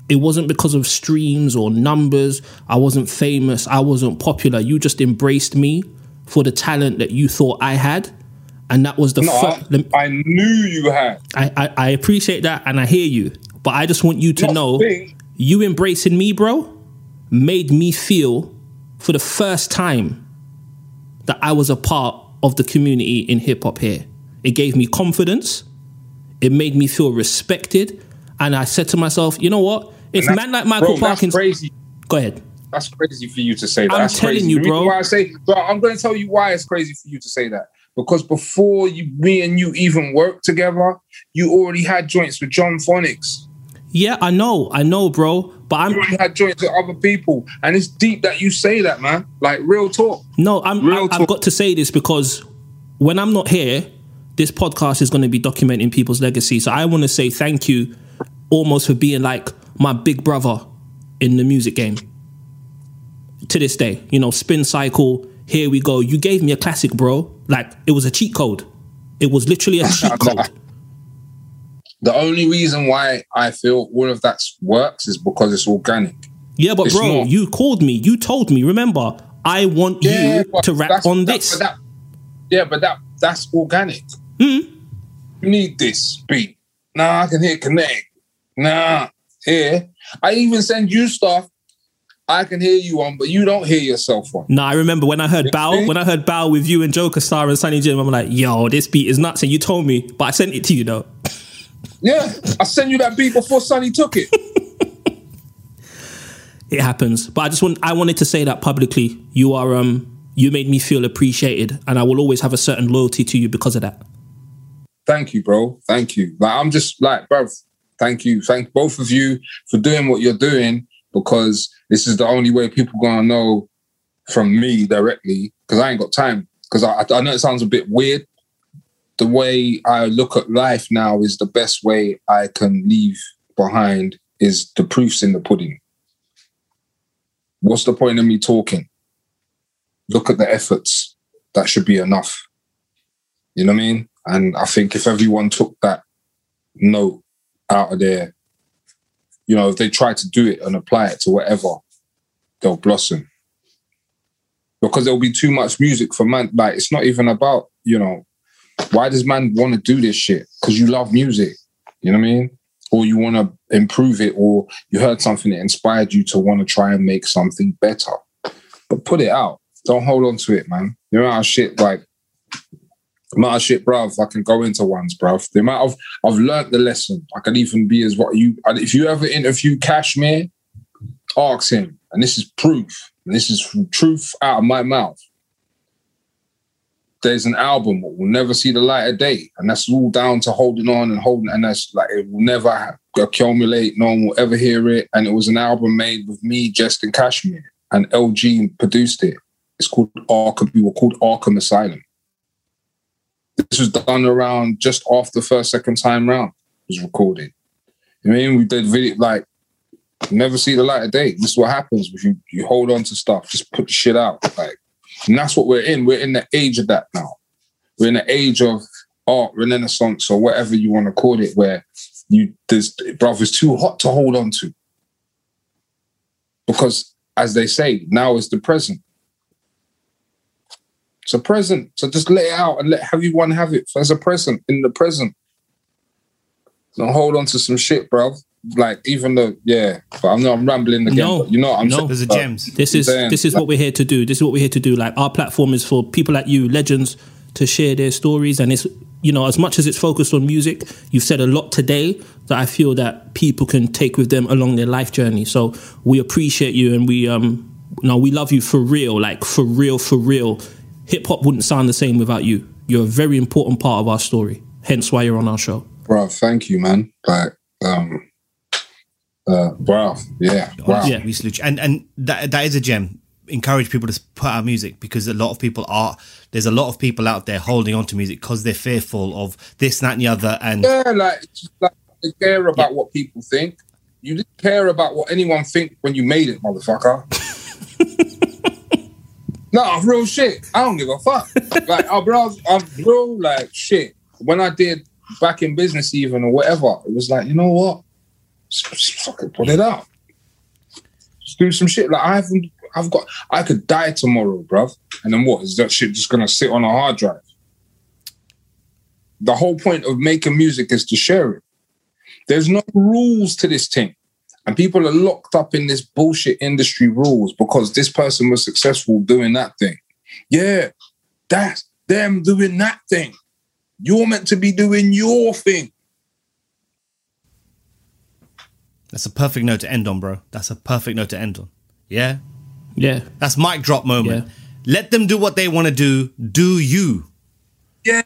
it wasn't because of streams or numbers. I wasn't famous. I wasn't popular. You just embraced me for the talent that you thought I had. And that was the No, the- I, I knew you had. I, I, I appreciate that and I hear you. But I just want you to Not know you embracing me, bro, made me feel for the first time that I was a part of the community in hip hop here. It gave me confidence. It made me feel respected. And I said to myself, you know what? If man like Micall bro, that's Parkins, crazy. go ahead. That's crazy for you to say that. I'm That's telling crazy. you, bro. Why I say, bro, I'm going to tell you why it's crazy for you to say that. Because before you, me and you even worked together, you already had joints with Jon Phonics. Yeah, I know, I know, bro. But I'm You already had joints with other people, and it's deep that you say that, man. Like real talk. No, I'm, Real I, I've got to say this because when I'm not here, this podcast is going to be documenting people's legacy. So I want to say thank you almost for being like my big brother in the music game. To this day, you know, spin cycle, here we go. You gave me a classic, bro. Like it was a cheat code. It was literally a cheat code. The only reason why I feel all of that works is because it's organic. Yeah, but It's bro, not. you called me. You told me. Remember, I want you to rap on that- this. but that- yeah, but that that's organic. Hmm. You need this beat. Nah, I can hear connect. Nah, here. I even send you stuff I can hear you on, but you don't hear yourself on. No, I remember when I heard Bow, when I heard Bow with you and Joker Starr and Sonny Jim, I'm like, yo, this beat is nuts. And you told me, but I sent it to you though. Yeah, I sent you that beat before Sunny took it. it happens. But I just want I wanted to say that publicly. You are um you made me feel appreciated and I will always have a certain loyalty to you because of that. Thank you, bro. Thank you. Like I'm just like, bro, thank you. Thank both of you for doing what you're doing because this is the only way people gonna know from me directly because I ain't got time. Because I, I know it sounds a bit weird. The way I look at life now is the best way I can leave behind is the proofs in the pudding. What's the point of me talking? Look at the efforts. That should be enough. You know what I mean? And I think if everyone took that note out of there, you know, if they try to do it and apply it to whatever, they'll blossom. Because there'll be too much music for man. Like, it's not even about, you know, why does man want to do this shit? Because you love music. You know what I mean? Or you want to improve it, or you heard something that inspired you to want to try and make something better. But put it out. Don't hold on to it, man. You know how shit like amount of shit, bruv, I can go into ones, bruv. The amount of I've learned the lesson. I can even be as what you if you ever interview Kashmere, ask him. And this is proof. And this is truth out of my mouth. There's an album that will never see the light of day. And that's all down to holding on and holding. And that's like, it will never accumulate. No one will ever hear it. And it was an album made with me, Justin Kashmere. And LG produced it. It's called Arkham. We were called Arkham Asylum. This was done around just after the first, second time round was recorded. I mean, we did video like never see the light of day. This is what happens if you you hold on to stuff. Just put the shit out. Like, and that's what we're in. We're in the age of that now. We're in the age of art renaissance or whatever you want to call it, where you there's brothers too hot to hold on to. Because as they say, now is the present. It's a present. So just let it out and let everyone have it as a present in the present. Don't hold on to some shit, bro. Like even though, yeah, but I'm not I'm rambling again. No, you know what I'm no. saying? There's a gems. This is Saying, this is what we're here to do. This is what we're here to do. Like our platform is for people like you, legends, to share their stories. And it's you know, as much as it's focused on music, you've said a lot today that I feel that people can take with them along their life journey. So we appreciate you and we um no, we love you for real, like for real, for real. Hip hop wouldn't sound the same without you. You're a very important part of our story. Hence why you're on our show. bro. Thank you, man. Like, um, uh, bro, yeah, wow. Yeah. We salute you. And and that that is a gem. Encourage people to put out music because a lot of people are there's a lot of people out there holding on to music because they're fearful of this, that, and the other. And Yeah, like, it's just like they care about what people think. You didn't care about what anyone think when you made it, motherfucker. no, real shit. I don't give a fuck. like, oh, bro, I'm real like shit. When I did back in business, even or whatever, it was like, you know what? Just, fucking put it out. Just do some shit. Like I haven't, I've got, I could die tomorrow, bruv. And then what? Is that shit just gonna sit on a hard drive? The whole point of making music is to share it. There's no rules to this thing. And people are locked up in this bullshit industry rules because this person was successful doing that thing. Yeah, that's them doing that thing. You're meant to be doing your thing. that's a perfect note to end on, bro. That's a perfect note to end on. Yeah, Yeah. that's mic drop moment. Yeah. Let them do what they want to do. Do you? Yeah.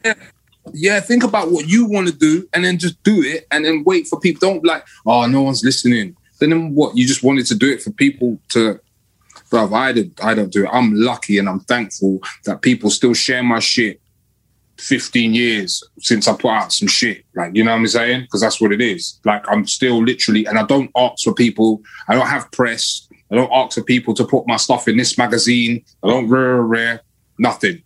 Yeah, think about what you want to do and then just do it and then wait for people. Don't like, oh, no one's listening. Then what? You just wanted to do it for people to Bruv, I did I don't do it. I'm lucky and I'm thankful that people still share my shit 15 years since I put out some shit. Like, you know what I'm saying? Because that's what it is. Like I'm still literally and I don't ask for people, I don't have press, I don't ask for people to put my stuff in this magazine. I don't rare rare, nothing.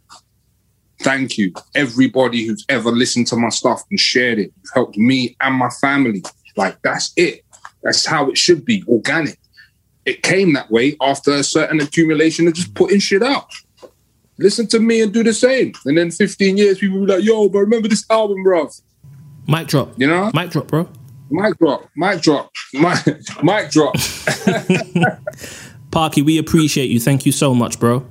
Thank you, everybody who's ever listened to my stuff and shared it. Helped me and my family. Like that's it. That's how it should be, organic. It came that way after a certain accumulation of just putting shit out. Listen to me and do the same. And then 15 years, people will be like, yo, but remember this album, bruv. Mic drop. You know? Mic drop, bro. Mic drop, mic drop, mic, mic drop. Parky, we appreciate you. Thank you so much, bro.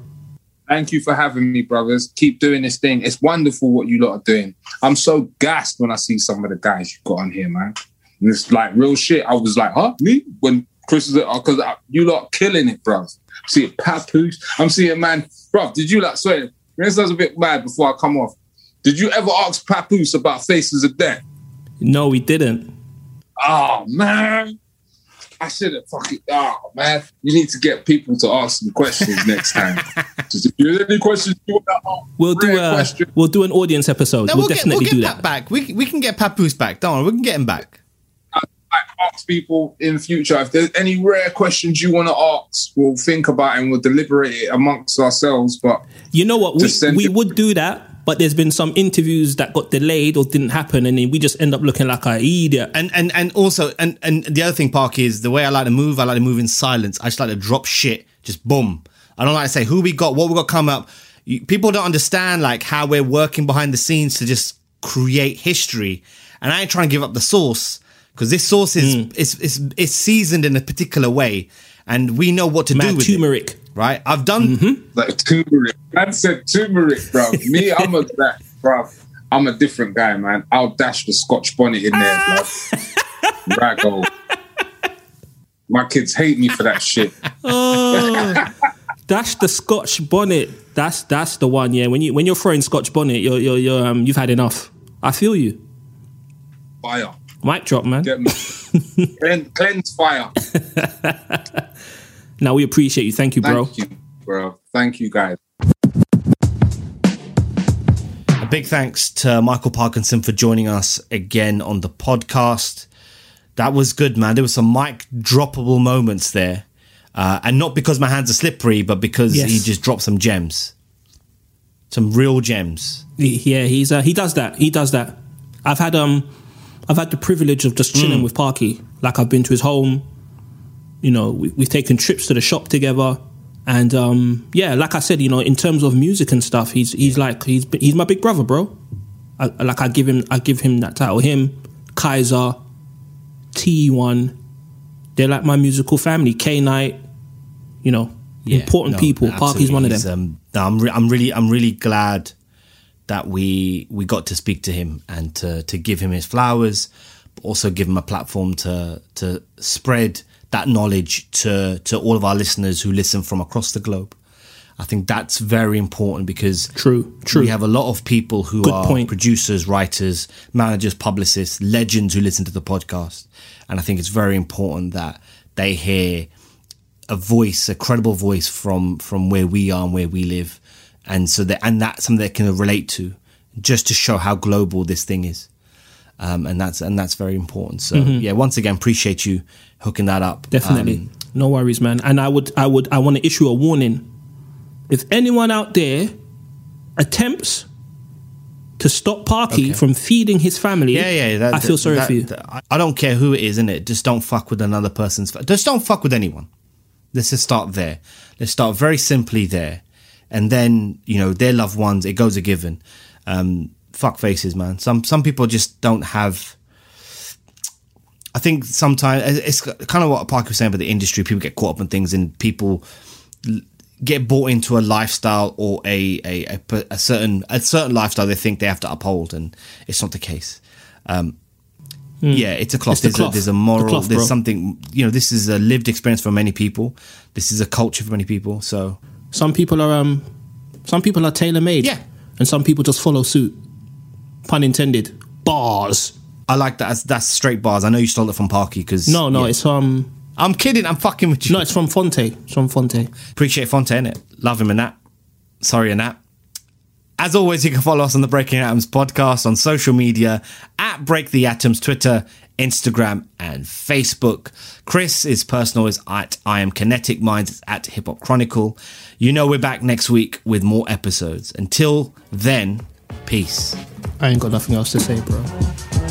Thank you for having me, brothers. Keep doing this thing. It's wonderful what you lot are doing. I'm so gassed when I see some of the guys you've got on here, man. And it's like real shit. I was like, huh, me? When Chris is because oh, you lot killing it, bro. I'm Papoose. I'm seeing man, bro. Did you like swear? This was a bit mad before I come off. Did you ever ask Papoose about Faces of Death? No, we didn't. Oh man. I should have fucking oh man. You need to get people to ask some questions next time. Just if you have any questions you want to ask, We'll do a uh, question. we'll do an audience episode. No, we'll, get, definitely we'll do get that. Back. We, we can get Papoose back. Don't worry, we can get him back. I ask people in future if there's any rare questions you want to ask. We'll think about it and we'll deliberate it amongst ourselves. But You know what? We, we it- would do that, but there's been some interviews that got delayed or didn't happen, and then we just end up looking like an idiot. And and and also and and the other thing, Park, is the way I like to move. I like to move in silence. I just like to drop shit, just boom. I don't like to say who we got, what we got come up. People don't understand like how we're working behind the scenes to just create history. And I ain't trying to give up the sauce because this sauce is Mm. is is is seasoned in a particular way, and we know what to do Mad with it. turmeric. Right? I've done. like turmeric, man said turmeric, bro. Me, I'm a that, bro. I'm a different guy, man. I'll dash the Scotch bonnet in there, bro. Raggo. My kids hate me for that shit. That's the Scotch bonnet. That's that's the one. Yeah, when you when you're throwing Scotch bonnet, you're you're, you're um you've had enough. I feel you. Fire. Mic drop, man. Get me. Clean, cleanse fire. Now we appreciate you. Thank you, bro. Thank you, bro. Thank you, guys. A big thanks to Micall Parknsun for joining us again on the podcast. That was good, man. There was some mic droppable moments there. Uh, and not because my hands are slippery, but because Yes. he just dropped some gems. Some real gems. Yeah, he's uh, he does that. He does that. I've had um, I've had the privilege of just chilling with Parky. Like I've been to his home. You know, we, we've taken trips to the shop together, and um, yeah, like I said, you know, in terms of music and stuff, he's he's like he's he's my big brother, bro. I, like I give him I give him that title. Him, Kyza, T one, they're like my musical family. K Night, you know, important no, people. Parky's one of them. Um, no, I'm, re- I'm really, I'm really glad that we we got to speak to him and to to give him his flowers, but also give him a platform to to spread that knowledge to to all of our listeners who listen from across the globe. I think that's very important because True, true. We have a lot of people who Good are point. producers, writers, managers, publicists, legends who listen to the podcast, and I think it's very important that they hear a voice, a credible voice from from where we are and where we live, and so that and that's something they can relate to, just to show how global this thing is, um, and that's and that's very important. So yeah, once again, appreciate you hooking that up. Definitely. Um, no worries, man. And I would I would I want to issue a warning. If anyone out there attempts to stop Parky from feeding his family, yeah, yeah. that- I feel sorry that- for you. that- I- I don't care who it is, in it. Just don't fuck with another person's. fa- Just don't fuck with anyone. Let's just start there. Let's start very simply there, and then you know their loved ones. It goes a given. Um, fuck faces, man. Some some people just don't have. I think sometimes it's kind of what Parker was saying about the industry. People get caught up in things, and people get bought into a lifestyle or a a, a, a certain a certain lifestyle they think they have to uphold, and it's not the case. Um, Yeah, it's a cloth. Hmm. It's the There's, cloth. A, there's a The moral. cloth, there's bro. something. You know, this is a lived experience for many people. This is a culture for many people. So Some people are um some people are tailor made. Yeah. And some people just follow suit. Pun intended. Bars. I like that. That's, that's straight bars. I know you stole it from Parky because No, no, it's um I'm kidding. I'm fucking with you. no, it's from Fonte. It's from Fonte. Appreciate Fonte, innit? Love him and that. Sorry and that. As always, you can follow us on the Breaking Atoms podcast on social media at Break the Atoms, Twitter, Instagram, and Facebook. Chris is personal is at I am Kinetic Minds at Hip Hop Chronicle. You know we're back next week with more episodes. Until then, peace. I ain't got nothing else to say, bro.